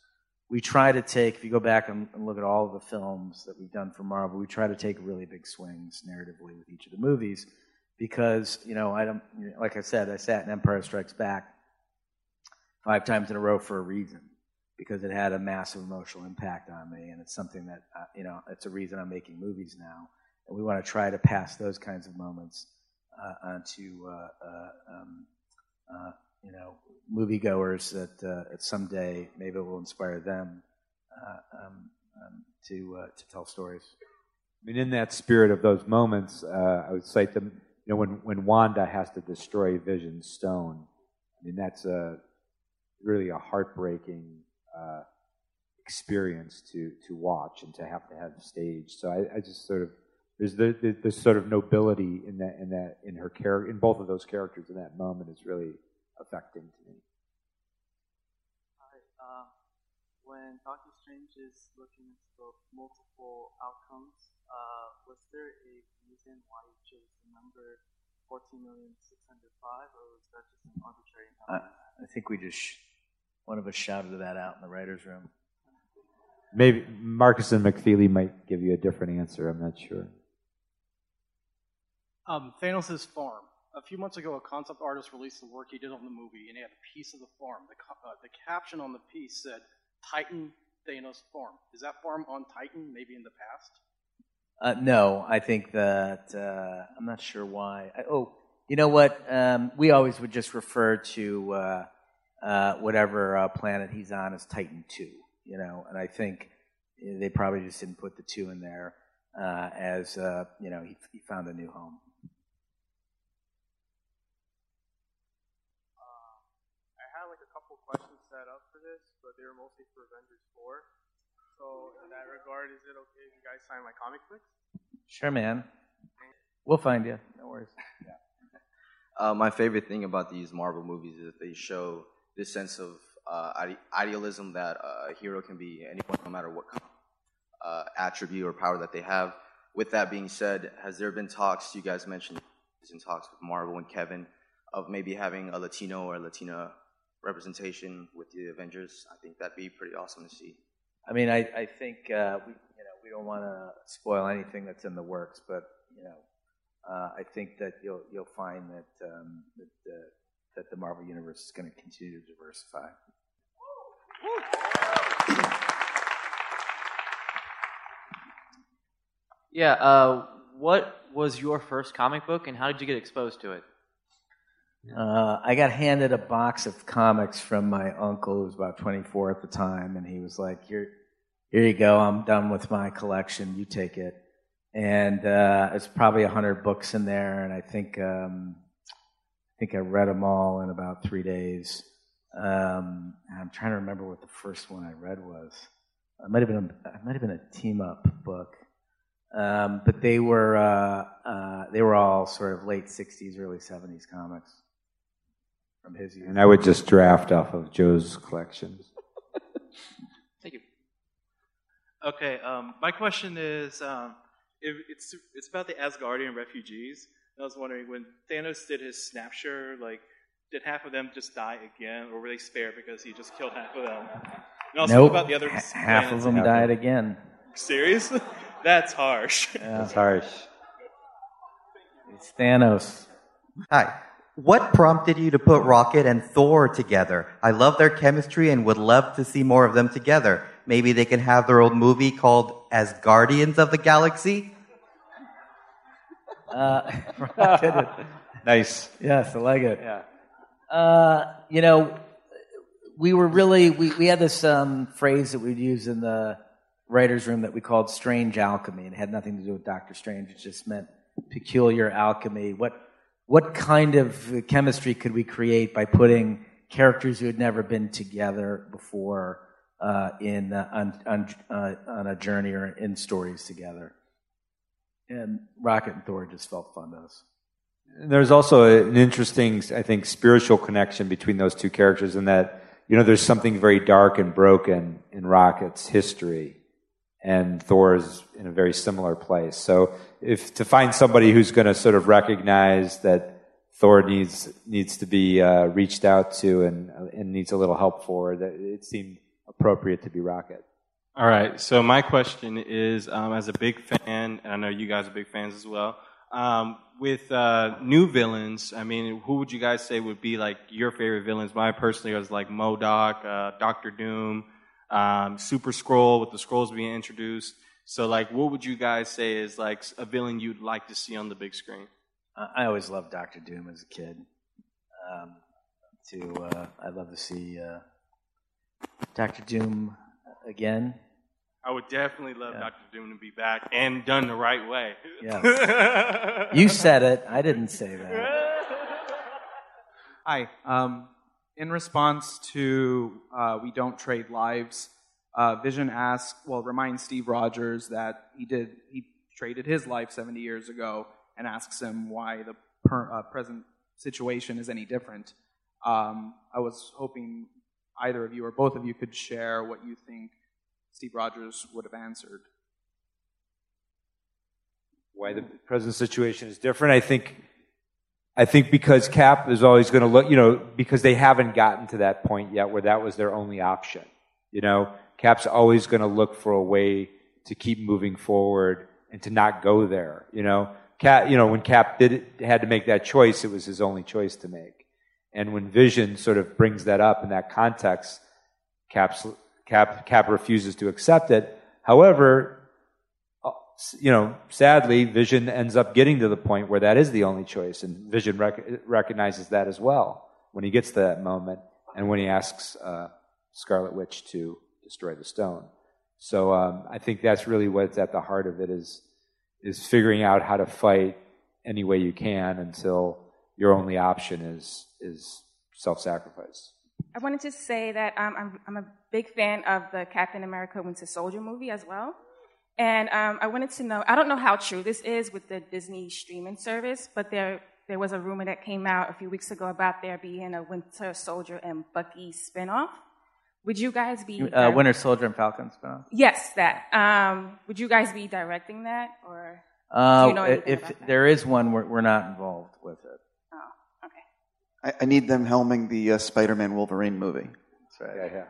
we try to take, if you go back and, look at all of the films that we've done for Marvel, we try to take really big swings narratively with each of the movies because, you know, I don't, like I said, I sat in Empire Strikes Back five times in a row for a reason because it had a massive emotional impact on me and it's something that, uh, you know, it's a reason I'm making movies now. And we want to try to pass those kinds of moments uh, onto uh, uh, um, uh, you know moviegoers that uh, someday maybe will inspire them uh, um, um, to uh, to tell stories. I mean, in that spirit of those moments, uh, I would cite them. You know, when when Wanda has to destroy Vision's stone. I mean, that's a really a heartbreaking uh, experience to to watch and to have to have staged. So I, I just sort of there's the, the, the sort of nobility in that in that in her character in both of those characters in that moment is really affecting to me. Hi. Uh, when Doctor Strange is looking at the multiple outcomes, uh, was there a reason why you chose the number 14,605, or was that just an arbitrary I, number? I think we just sh- one of us shouted that out in the writers' room. Maybe Markus and McFeely might give you a different answer. I'm not sure. Um, Thanos' farm. A few months ago, a concept artist released the work he did on the movie, and he had a piece of the farm. The, uh, the caption on the piece said, Titan Thanos farm. Is that farm on Titan, maybe in the past? Uh, no, I think that uh, I'm not sure why. I, oh, you know what? Um, we always would just refer to uh, uh, whatever uh, planet he's on as Titan Two. You know, and I think they probably just didn't put the two in there as you know he, he found a new home. I had like a couple questions set up for this, but they were mostly for Avengers 4. So in that regard, is it okay if you guys sign my comic books? Sure, man. We'll find you. No worries. Uh, my favorite thing about these Marvel movies is that they show this sense of uh, ide- idealism that uh, a hero can be anyone, no matter what uh, attribute or power that they have. With that being said, has there been talks? You guys mentioned in talks with Marvel and Kevin of maybe having a Latino or Latina representation with the Avengers. I think that'd be pretty awesome to see. I mean, I, I think uh, we you know we don't want to spoil anything that's in the works, but you know, uh, I think that you'll you'll find that um, that uh, that the Marvel universe is going to continue to diversify. Yeah. Uh, what was your first comic book, and how did you get exposed to it? Uh, I got handed a box of comics from my uncle, who was about 24 at the time, and he was like, "Here, here you go. I'm done with my collection. You take it." And uh, it's probably a hundred books in there, and I think um, I think I read them all in about three days. Um, I'm trying to remember what the first one I read was. It might have been a, it might have been a team up book, um, but they were uh, uh, they were all sort of late '60s, early '70s comics from his youth. And I would just draft off of Joe's collections. Thank you. Okay, um, my question is, um, if it's it's about the Asgardian refugees. I was wondering when Thanos did his snapshot, like, did half of them just die again, or were they spared because he just killed half of them? And also Nope, about the other ha- half of them died again. Serious? That's harsh. Yeah. That's harsh. It's Thanos. Hi. What prompted you to put Rocket and Thor together? I love their chemistry and would love to see more of them together. Maybe they can have their own movie called Asgardians of the Galaxy? Uh, Rocket. nice. Yes, I like it. Yeah. Uh, you know, we were really we, we had this um, phrase that we'd use in the writers' room that we called strange alchemy, and it had nothing to do with Doctor Strange. It just meant peculiar alchemy. What what kind of chemistry could we create by putting characters who had never been together before uh, in uh, on on, uh, on a journey or in stories together? And Rocket and Thor just felt fun to us. There's also an interesting, I think, spiritual connection between those two characters in that, you know, there's something very dark and broken in Rocket's history, and Thor is in a very similar place. So, if to find somebody who's going to sort of recognize that Thor needs needs to be uh, reached out to and and needs a little help for, that it seemed appropriate to be Rocket. All right. So my question is, um, as a big fan, and I know you guys are big fans as well. Um, with uh, new villains, I mean, who would you guys say would be like your favorite villains? My personally was like MODOK, uh, Doctor Doom, um, Super-Skrull with the Skrulls being introduced. So, like, what would you guys say is like a villain you'd like to see on the big screen? I I always loved Doctor Doom as a kid. Um, to uh, I'd love to see uh, Doctor Doom again. I would definitely love Yeah. Doctor Doom to be back and done the right way. Yeah. you said it. I didn't say that. Hi. Um, in response to uh, We Don't Trade Lives, uh, Vision asked, well, reminds Steve Rogers that he did he traded his life 70 years ago, and asks him why the per, uh, present situation is any different. Um, I was hoping either of you or both of you could share what you think Steve Rogers would have answered. why the present situation is different. I think, I think because Cap is always going to look, you know, because they haven't gotten to that point yet where that was their only option. You know, Cap's always going to look for a way to keep moving forward and to not go there. You know, Cap, you know, when Cap did had to make that choice, it was his only choice to make. And when Vision sort of brings that up in that context, Cap's, Cap, Cap refuses to accept it. However, you know, sadly, Vision ends up getting to the point where that is the only choice, and Vision rec- recognizes that as well when he gets to that moment, and when he asks uh, Scarlet Witch to destroy the stone. So um, I think that's really what's at the heart of it is is figuring out how to fight any way you can until your only option is is self-sacrifice. I wanted to say that um, I'm, I'm a big fan of the Captain America Winter Soldier movie as well. And um, I wanted to know, I don't know how true this is with the Disney streaming service, but there, there was a rumor that came out a few weeks ago about there being a Winter Soldier and Bucky spinoff. Would you guys be. Uh, Winter Soldier and Falcon spinoff. Yes, that. Um, would you guys be directing that? Or do Uh, you know if about that? there is one, we're, we're not involved with it. Oh, okay. I, I need them helming the uh, Spider-Man Wolverine movie. That's right. Yeah,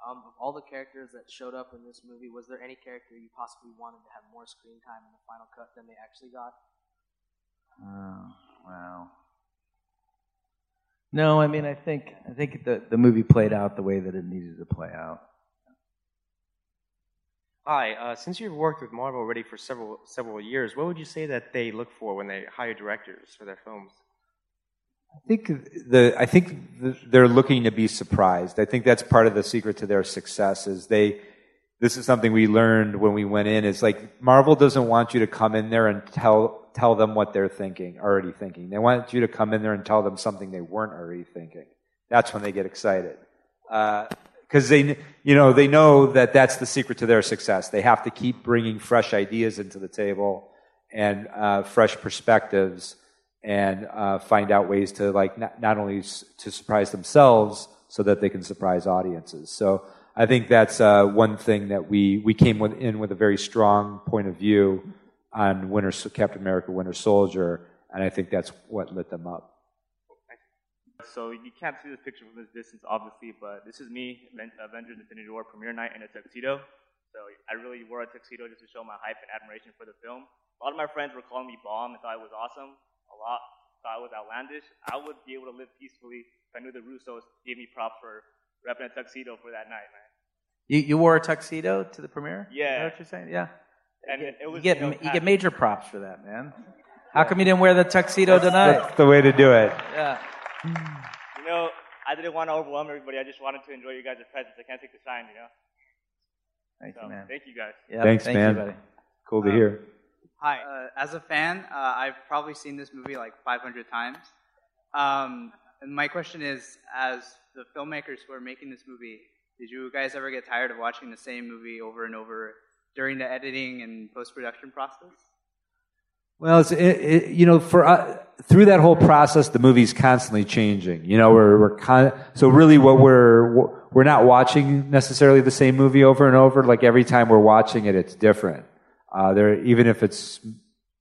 Um, of all the characters that showed up in this movie, was there any character you possibly wanted to have more screen time in the final cut than they actually got? Oh, wow. No, I mean, I think I think the the movie played out the way that it needed to play out. Hi, uh, since you've worked with Marvel already for several several years, what would you say that they look for when they hire directors for their films? I think the I think th- they're looking to be surprised. I think that's part of the secret to their success. Is they this is something we learned when we went in. Is like Marvel doesn't want you to come in there and tell tell them what they're thinking, already thinking. They want you to come in there and tell them something they weren't already thinking. That's when they get excited. Because they, you know, they know that that's the secret to their success. They have to keep bringing fresh ideas into the table and uh, fresh perspectives and uh, find out ways to like not, not only s- to surprise themselves so that they can surprise audiences. So I think that's uh, one thing that we we came with, in with a very strong point of view on Winter Captain America Winter Soldier, and I think that's what lit them up. So you can't see this picture from this distance, obviously, but this is me, Avengers Infinity War premiere night in a tuxedo. So I really wore a tuxedo just to show my hype and admiration for the film. A lot of my friends were calling me bomb and thought it was awesome. A lot thought it was outlandish. I would be able to live peacefully if I knew the Russos gave me props for repping a tuxedo for that night, man. You you wore a tuxedo to the premiere? Is that Yeah. what you're saying? Yeah. And it, it was You get you you get major props for that, man. How come you didn't wear the tuxedo tonight? That's the way to do it. Yeah. You know, I didn't want to overwhelm everybody. I just wanted to enjoy you guys' presence. I can't take the shine, you know. Thank so, you, man. Thank you guys. Thanks, man. Cool to hear. Hi. Uh, as a fan, uh, I've probably seen this movie like 500 times. Um, and my question is, as the filmmakers who are making this movie, did you guys ever get tired of watching the same movie over and over during the editing and post-production process? Well, it, it, you know, for uh, through that whole process, the movie's constantly changing. You know, we're we're con- so really what we're we're not watching necessarily the same movie over and over. Like every time we're watching it, it's different. Uh, there, even if it's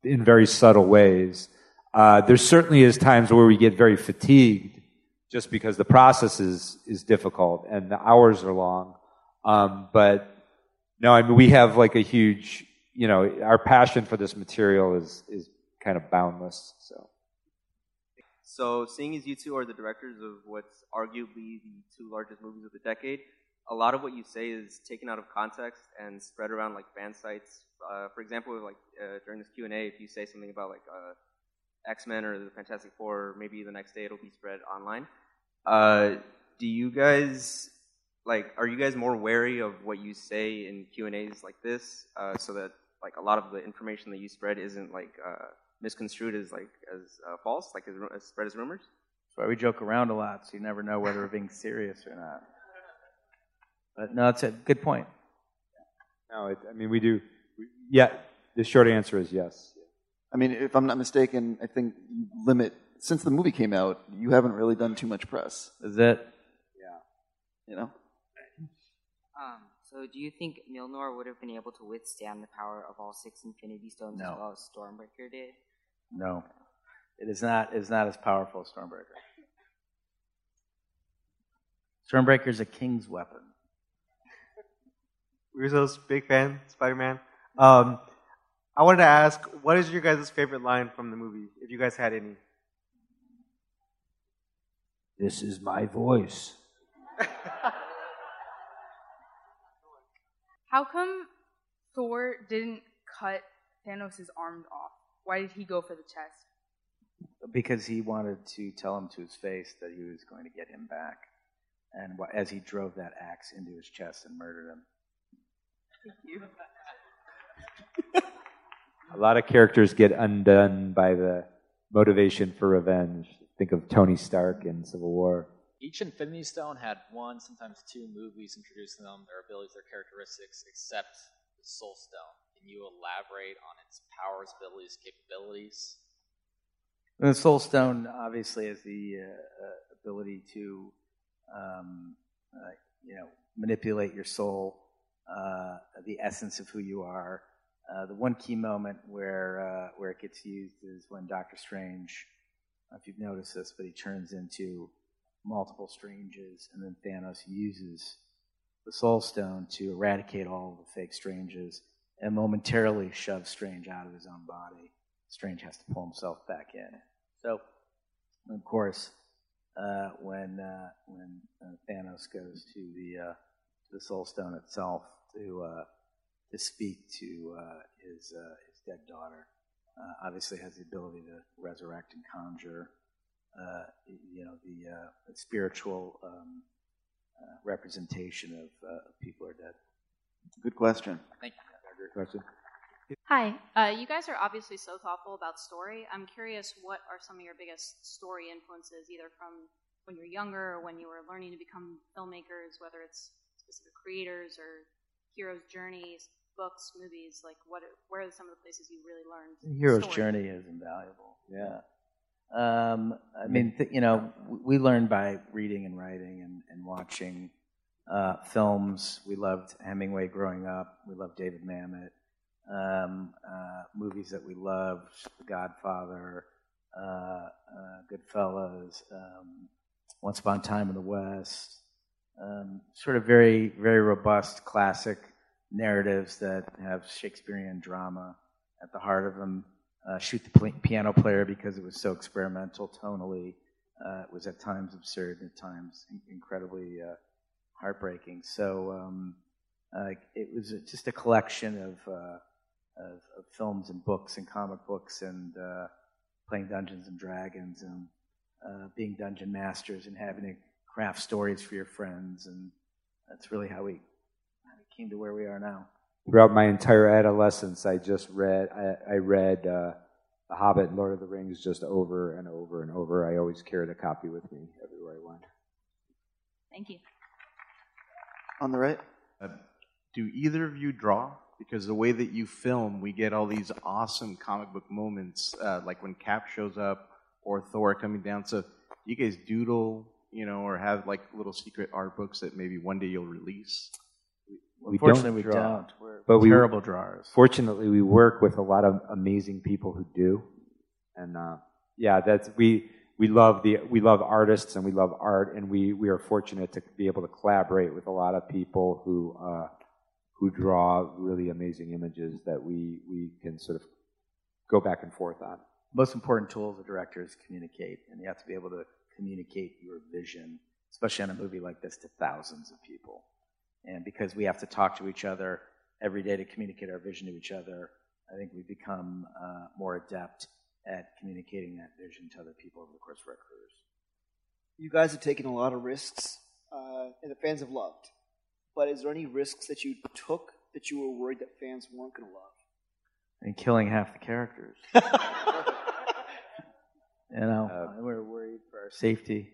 in very subtle ways, uh, there certainly is times where we get very fatigued just because the process is is difficult and the hours are long. Um, but no, I mean we have like a huge, you know, our passion for this material is is kind of boundless. So So, seeing as you two are the directors of what's arguably the two largest movies of the decade, a lot of what you say is taken out of context and spread around like fan sites Uh, for example, like uh, during this Q and A, if you say something about like uh, X Men or the Fantastic Four, maybe the next day it'll be spread online. Uh, do you guys like? Are you guys more wary of what you say in Q and A's like this, uh, so that like a lot of the information that you spread isn't like uh, misconstrued as like as uh, false, like as, as spread as rumors? That's why we joke around a lot, so you never know whether we're being serious or not. But no, it's a good point. No, it, I mean we do. We, yeah, the short answer is yes. I mean, if I'm not mistaken, I think you limit since the movie came out, you haven't really done too much press. Is it? Yeah. You know. Um, so do you think Mjolnir would have been able to withstand the power of all six Infinity Stones No. as well as Stormbreaker did? No, it is not. It is not as powerful as Stormbreaker. Stormbreaker is a king's weapon. We're Rizzo's big fan, Spider Man. Um, I wanted to ask, what is your guys' favorite line from the movie, if you guys had any? This is my voice. How come Thor didn't cut Thanos' arms off? Why did he go for the chest? because he wanted to tell him to his face that he was going to get him back, and as he drove that axe into his chest and murdered him. Thank you. A lot of characters get undone by the motivation for revenge. Think of Tony Stark in Civil War. Each Infinity Stone had one, sometimes two movies introducing them, their abilities, their characteristics, except the Soul Stone. Can you elaborate on its powers, abilities, capabilities? And the Soul Stone obviously has the uh, uh, ability to, um, uh, you know, manipulate your soul, uh, the essence of who you are. Uh, the one key moment where uh, where it gets used is when Doctor Strange, if you've noticed this, but he turns into multiple Stranges, and then Thanos uses the Soul Stone to eradicate all the fake Stranges and momentarily shove Strange out of his own body. Strange has to pull himself back in. So, of course, uh, when uh, when uh, Thanos goes to the the Soul Stone itself to to speak to uh, his uh, his dead daughter, uh, obviously has the ability to resurrect and conjure, uh, you know, the, uh, the spiritual um, uh, representation of, uh, people who are dead. Good question. Thank you. Great question. Hi, uh, you guys are obviously so thoughtful about story. I'm curious, what are some of your biggest story influences, either from when you're younger or when you were learning to become filmmakers, whether it's specific creators or heroes' journeys, books, movies? Like, what? Where are some of the places you really learned? The hero's story? journey is invaluable. Yeah. Um, I mean, th- you know, we learn by reading and writing and, and watching uh, films. We loved Hemingway growing up. We loved David Mamet. Um, uh, movies that we loved: The Godfather, uh, uh, Goodfellas, um, Once Upon a Time in the West. Um, sort of very, very robust classic narratives that have Shakespearean drama at the heart of them. Uh, Shoot the Piano Player because it was so experimental tonally. Uh, it was at times absurd, and at times in- incredibly uh, heartbreaking. So um, it was just a collection of, uh, of, of films and books and comic books and uh, playing Dungeons and Dragons and uh, being dungeon masters and having to craft stories for your friends. And that's really how we came to where we are now. Throughout my entire adolescence, I just read. I, I read uh, The Hobbit, and Lord of the Rings, just over and over and over. I always carried a copy with me everywhere I went. Thank you. On the right. Uh, do either of you draw? Because the way that you film, we get all these awesome comic book moments, uh, like when Cap shows up or Thor coming down. So, you guys doodle, you know, or have like little secret art books that maybe one day you'll release? We Unfortunately, we draw, don't. We're but we, terrible drawers. Fortunately, we work with a lot of amazing people who do, and uh, yeah, that's we we love the we love artists and we love art, and we we are fortunate to be able to collaborate with a lot of people who uh, who draw really amazing images that we we can sort of go back and forth on. most important tool as a director is communicate, and you have to be able to communicate your vision, especially on a movie like this, to thousands of people. And because we have to talk to each other every day to communicate our vision to each other, I think we become uh, more adept at communicating that vision to other people over the course of our careers. You guys have taken a lot of risks, uh, and the fans have loved. But is there any risks that you took that you were worried that fans weren't going to love? And killing half the characters. you know, we're worried for our safety.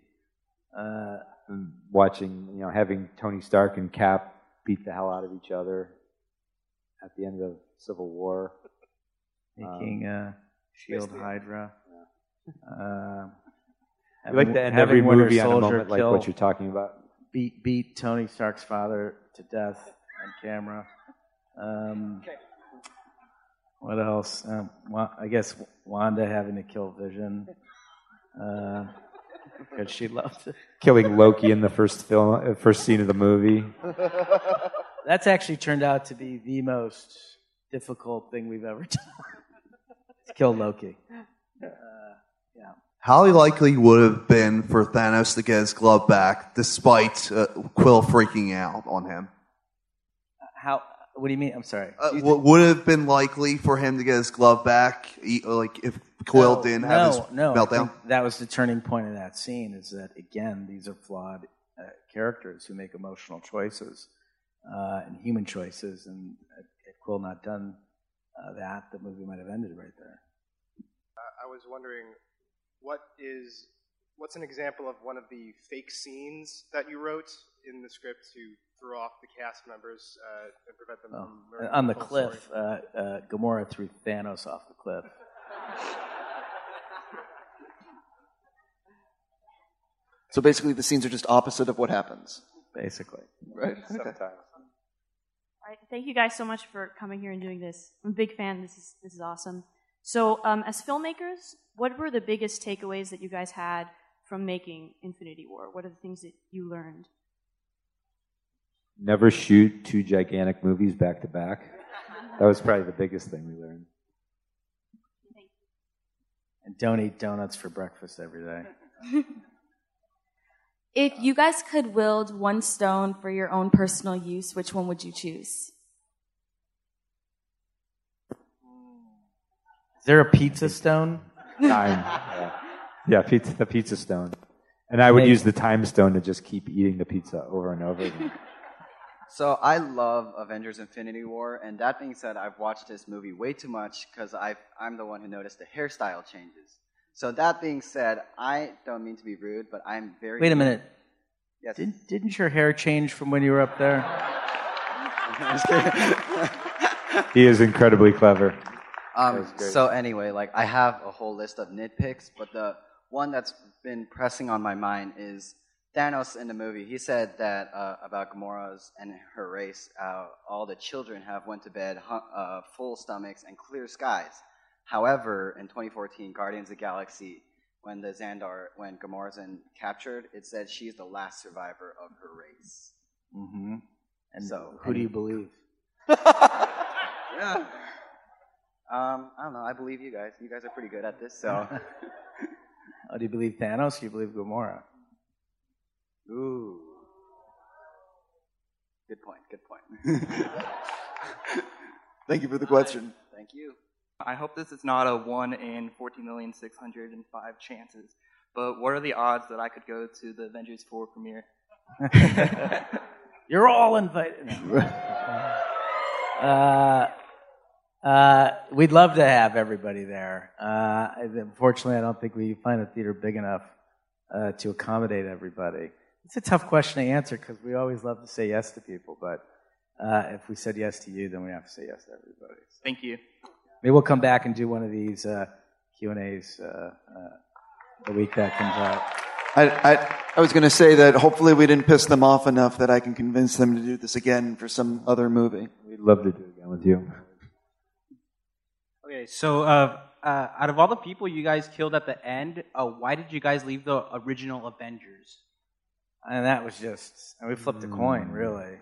Uh, And watching, you know, having Tony Stark and Cap beat the hell out of each other at the end of Civil War. making Um, uh, Shield basically- Hydra. Uh, We like to end every Winter movie on a moment like what you're talking about. Beat beat Tony Stark's father to death on camera. Um, What else? Um, I guess Wanda having to kill Vision because she loved it. Killing Loki in the first film, uh, first scene of the movie. That's actually turned out to be the most difficult thing we've ever done. to kill Loki. Uh, yeah. How likely would have been for Thanos to get his glove back despite uh, Quill freaking out on him? How? What do you mean? I'm sorry. Uh, w- would have been likely for him to get his glove back, e- like if Quill no, didn't no, have his no. I meltdown? that was the turning point of that scene. Is that again? These are flawed uh, characters who make emotional choices uh, and human choices, and had had Quill not done uh, that, the movie might have ended right there. I was wondering, what is what's an example of one of the fake scenes that you wrote in the script to throw off the cast members uh, and prevent them Oh, from learning on the full cliff, story? uh, uh, Gamora threw Thanos off the cliff. So basically, the scenes are just opposite of what happens. Basically. Right. Okay. All right, thank you guys so much for coming here and doing this. I'm a big fan. This is this is awesome. So, um, as filmmakers, what were the biggest takeaways that you guys had from making Infinity War? What are the things that you learned? Never shoot two gigantic movies back to back. That was probably the biggest thing we learned. And don't eat donuts for breakfast every day. If you guys could wield one stone for your own personal use, which one would you choose? Is there a pizza stone? Time. Yeah, yeah pizza, the pizza stone. And I would Hey. use the time stone to just keep eating the pizza over and over again. So I love Avengers: Infinity War, and that being said, I've watched this movie way too much because I'm the one who noticed the hairstyle changes. So that being said, I don't mean to be rude, but I'm very. Wait a minute. Yes. Didn't, didn't your hair change from when you were up there? He is incredibly clever. Um, so anyway, like I have a whole list of nitpicks, but the one that's been pressing on my mind is Thanos in the movie. He said that uh, about Gamora's and her race, uh, all the children have went to bed uh, full stomachs and clear skies. However, in 2014, Guardians of the Galaxy, when the Xandar, when Gamora's in captured, it said she's the last survivor of her race. Mm-hmm. And So, who do you believe? Yeah. Um, I don't know. I believe you guys. You guys are pretty good at this, so. Oh, do you believe Thanos? Or do you believe Gamora? Ooh. Good point. Good point. Thank you for the question. Thank you. I hope this is not a 1 in 14,605 chances, but what are the odds that I could go to the Avengers 4 premiere? You're all invited. uh, uh, we'd love to have everybody there. Uh, unfortunately, I don't think we find the theater big enough uh, to accommodate everybody. It's a tough question to answer because we always love to say yes to people, but uh, if we said yes to you, then we have to say yes to everybody. Thank you. Maybe we'll come back and do one of these uh, Q and A's uh, uh, the week that comes out. I, I, I was going to say that hopefully we didn't piss them off enough that I can convince them to do this again for some other movie. We'd love to do it again with you. Okay, so uh, uh, out of all the people you guys killed at the end, uh, why did you guys leave the original Avengers? And that was just, and we flipped a coin, really.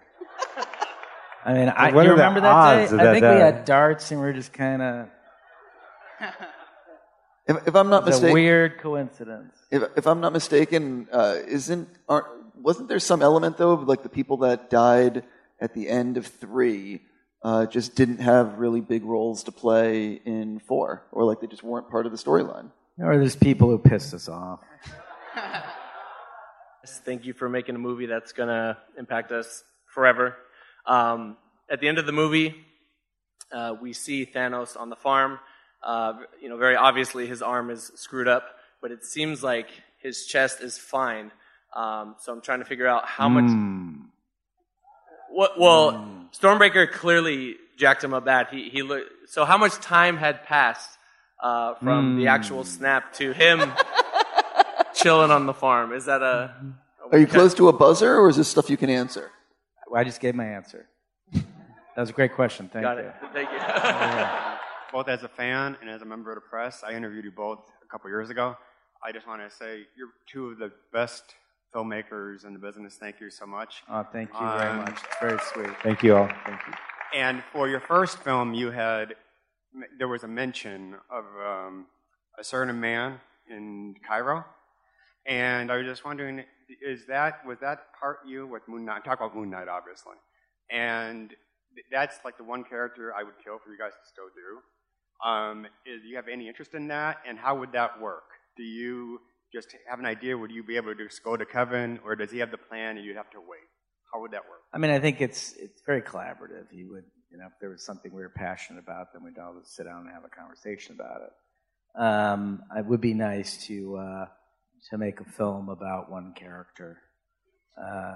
I mean, I, what you remember that day? of I that, think we had darts and we were just kind of. If, if I'm not It's a mistaken, weird coincidence. If, if I'm not mistaken, uh, isn't aren't, wasn't there some element though of like the people that died at the end of three? uh, just didn't have really big roles to play in four, or like they just weren't part of the storyline. Or there's people who pissed us off. Thank you for making a movie that's going to impact us forever. Um, at the end of the movie, uh, we see Thanos on the farm. Uh, you know, very obviously his arm is screwed up, but it seems like his chest is fine. Um, so I'm trying to figure out how much. What, well, Stormbreaker clearly jacked him up bad. He, he look, so how much time had passed uh, from the actual snap to him chilling on the farm? Is that a? Are you close to a buzzer, or is this stuff you can answer? Well, I just gave my answer. That was a great question. Thank Got you. it. Thank you. both as a fan and as a member of the press. I interviewed you both a couple years ago. I just want to say you're two of the best filmmakers in the business. Thank you so much. Oh, thank you very Um, much. It's very sweet. Thank you all. Thank you. And for your first film, you had there was a mention of um, a certain man in Cairo, and I was just wondering, is that was that part you with Moon Knight? Talk about Moon Knight, obviously, and that's like the one character I would kill for you guys to still do. Um, is, do you have any interest in that, and how would that work? Do you just have an idea? Would you be able to just go to Kevin, or does he have the plan and you'd have to wait? How would that work? I mean, I think it's it's very collaborative. He would, you know, if there was something we were passionate about, then we'd all sit down and have a conversation about it. Um, it would be nice to uh, to make a film about one character. Uh,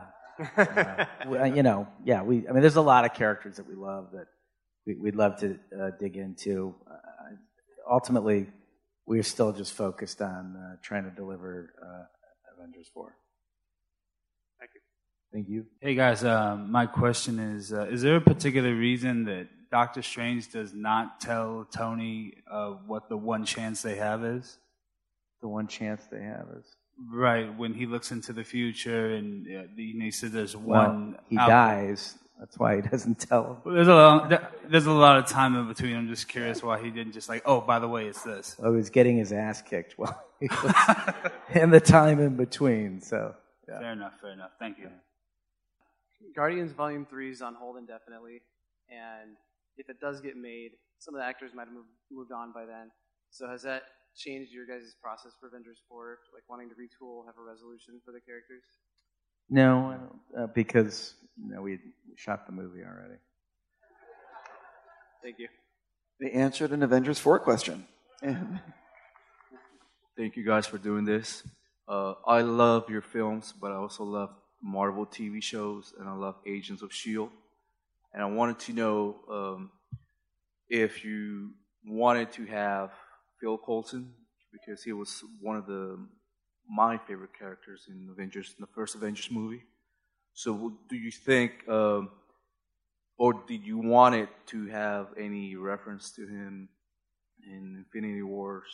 uh, you know, yeah, we. I mean, there's a lot of characters that we love that we, we'd love to uh, dig into. Uh, ultimately, we're still just focused on uh, trying to deliver uh, Avengers Four. Thank you. Thank you. Hey guys, um, my question is: uh, Is there a particular reason that Doctor Strange does not tell Tony uh, what the one chance they have is? The one chance they have is right when he looks into the future, and uh, he said there's well, one. he out- dies. That's why he doesn't tell him. Well, There's a lot. There's a lot of time in between. I'm just curious why he didn't just like, oh, by the way, it's this. Well, he was getting his ass kicked while he was in the time in between. So yeah. Fair enough. Fair enough. Thank you. Guardians Volume 3 is on hold indefinitely, and if it does get made, some of the actors might have moved, moved on by then. So has that changed your guys' process for Avengers 4, like wanting to retool, have a resolution for the characters? no, I don't, uh, because you know, we we shot the movie already. Thank you. They answered an Avengers 4 question. Thank you guys for doing this. Uh, I love your films, but I also love Marvel TV shows, and I love Agents of S.H.I.E.L.D. And I wanted to know um, if you wanted to have Phil Coulson, because he was one of the my favorite characters in Avengers, in the first Avengers movie. So, do you think, um, or did you want it to have any reference to him in Infinity Wars,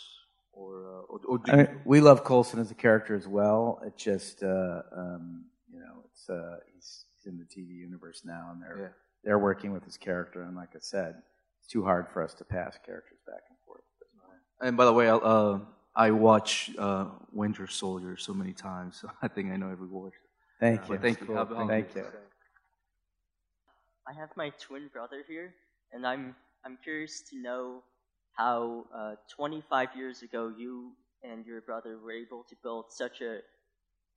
or uh, or, or do I mean, we love Coulson as a character as well. It just, uh, um, you know, it's uh, he's, he's in the TV universe now, and they're Yeah. they're working with his character. And like I said, it's too hard for us to pass characters back and by the way, I'll, uh, I watch uh, Winter Soldier so many times, so I think I know every word. Thank Uh, you. Thank you. Cool. Have- have a Thank you. I have my twin brother here, and I'm I'm curious to know how uh, 25 years ago you and your brother were able to build such a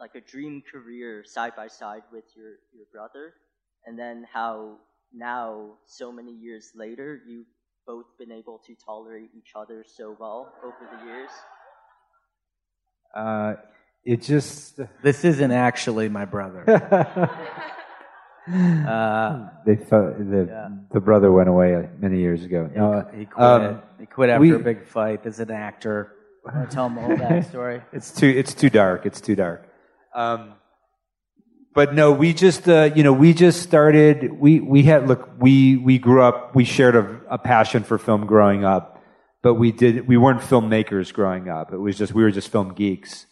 like a dream career side by side with your your brother, and then how now so many years later you've both been able to tolerate each other so well over the years. Uh, it just This isn't actually my brother. uh, they fo- the the brother went away many years ago. he, No, he quit. um, he quit after we- a big fight. As an actor, Want to tell him the whole backstory. it's too it's too dark. It's too dark. Um, but no, we just uh, you know we just started. We we had look we we grew up. We shared a, a passion for film growing up, but we did we weren't filmmakers growing up. It was just we were just film geeks.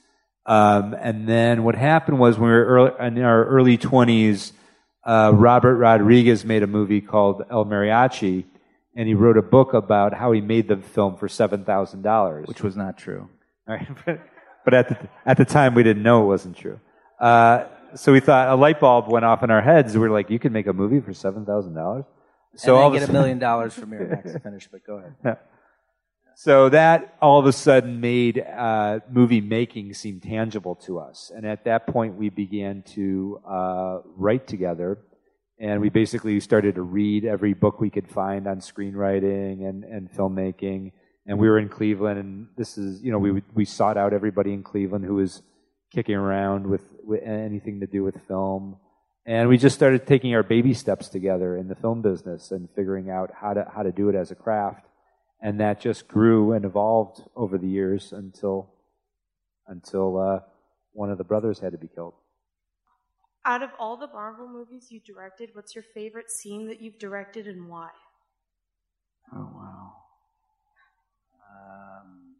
Um, and then what happened was when we were early, in our early twenties, uh, Robert Rodriguez made a movie called El Mariachi, and he wrote a book about how he made the film for seven thousand dollars, which was not true. Right, but, at the at the time we didn't know it wasn't true. Uh, so we thought a light bulb went off in our heads. We're like, "You can make a movie for seven thousand dollars." So and all then of a get a million dollars from Miramax to finish. But go ahead. Yeah. So that all of a sudden made uh, movie making seem tangible to us. And at that point, we began to uh, write together. And we basically started to read every book we could find on screenwriting and, and filmmaking. And we were in Cleveland, and this is, you know, we, we sought out everybody in Cleveland who was kicking around with, with anything to do with film. And we just started taking our baby steps together in the film business and figuring out how to, how to do it as a craft and that just grew and evolved over the years until until uh, one of the brothers had to be killed. Out of all the Marvel movies you directed, what's your favorite scene that you've directed and why? Oh wow. Um,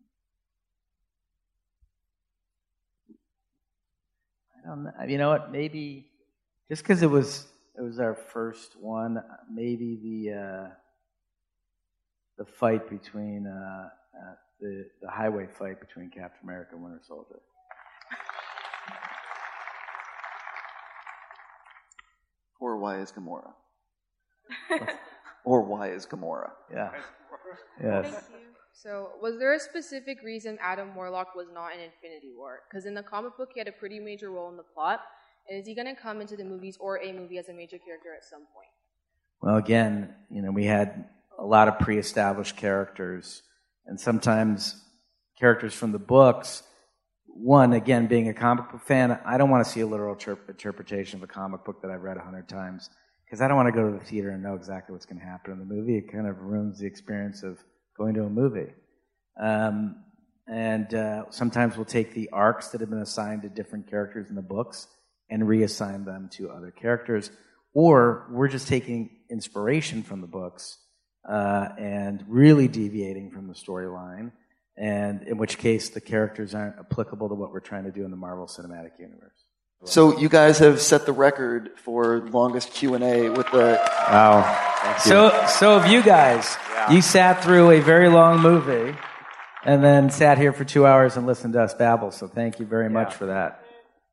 I don't know. You know what? Maybe just because it was it was our first one, maybe the uh, the fight between uh, uh, the the highway fight between Captain America and Winter Soldier. Or why is Gamora? or why is Gamora? Yeah. Yes. So, was there a specific reason Adam Warlock was not in Infinity War? Because in the comic book, he had a pretty major role in the plot. And is he going to come into the movies or a movie as a major character at some point? Well, again, you know, we had a lot of pre-established characters, and sometimes characters from the books. One, again, being a comic book fan, I don't want to see a literal interp- interpretation of a comic book that I've read a hundred times because I don't want to go to the theater and know exactly what's going to happen in the movie. It kind of ruins the experience of going to a movie. Um, and uh, sometimes we'll take the arcs that have been assigned to different characters in the books and reassign them to other characters, or we're just taking inspiration from the books uh, and really deviating from the storyline, and in which case the characters aren't applicable to what we're trying to do in the Marvel Cinematic Universe. So you guys have set the record for longest Q and A with the. Wow. So, so have you guys. You sat through a very long movie, and then sat here for two hours and listened to us babble. So thank you very much for that.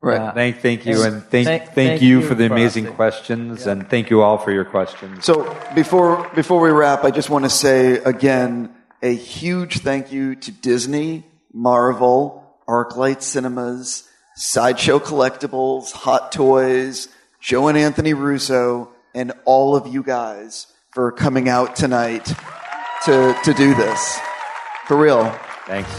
Uh, thank, thank you, and thank, thank, you, for the amazing questions, and thank you all for your questions. So before before we wrap, I just want to say again a huge thank you to Disney, Marvel, ArcLight Cinemas, Sideshow Collectibles, Hot Toys, Joe and Anthony Russo, and all of you guys for coming out tonight to to do this. For real. Thanks.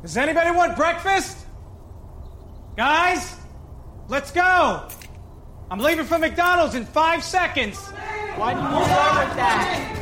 Does anybody want breakfast? Guys, let's go. I'm leaving for McDonald's in five seconds. Why do you start with that?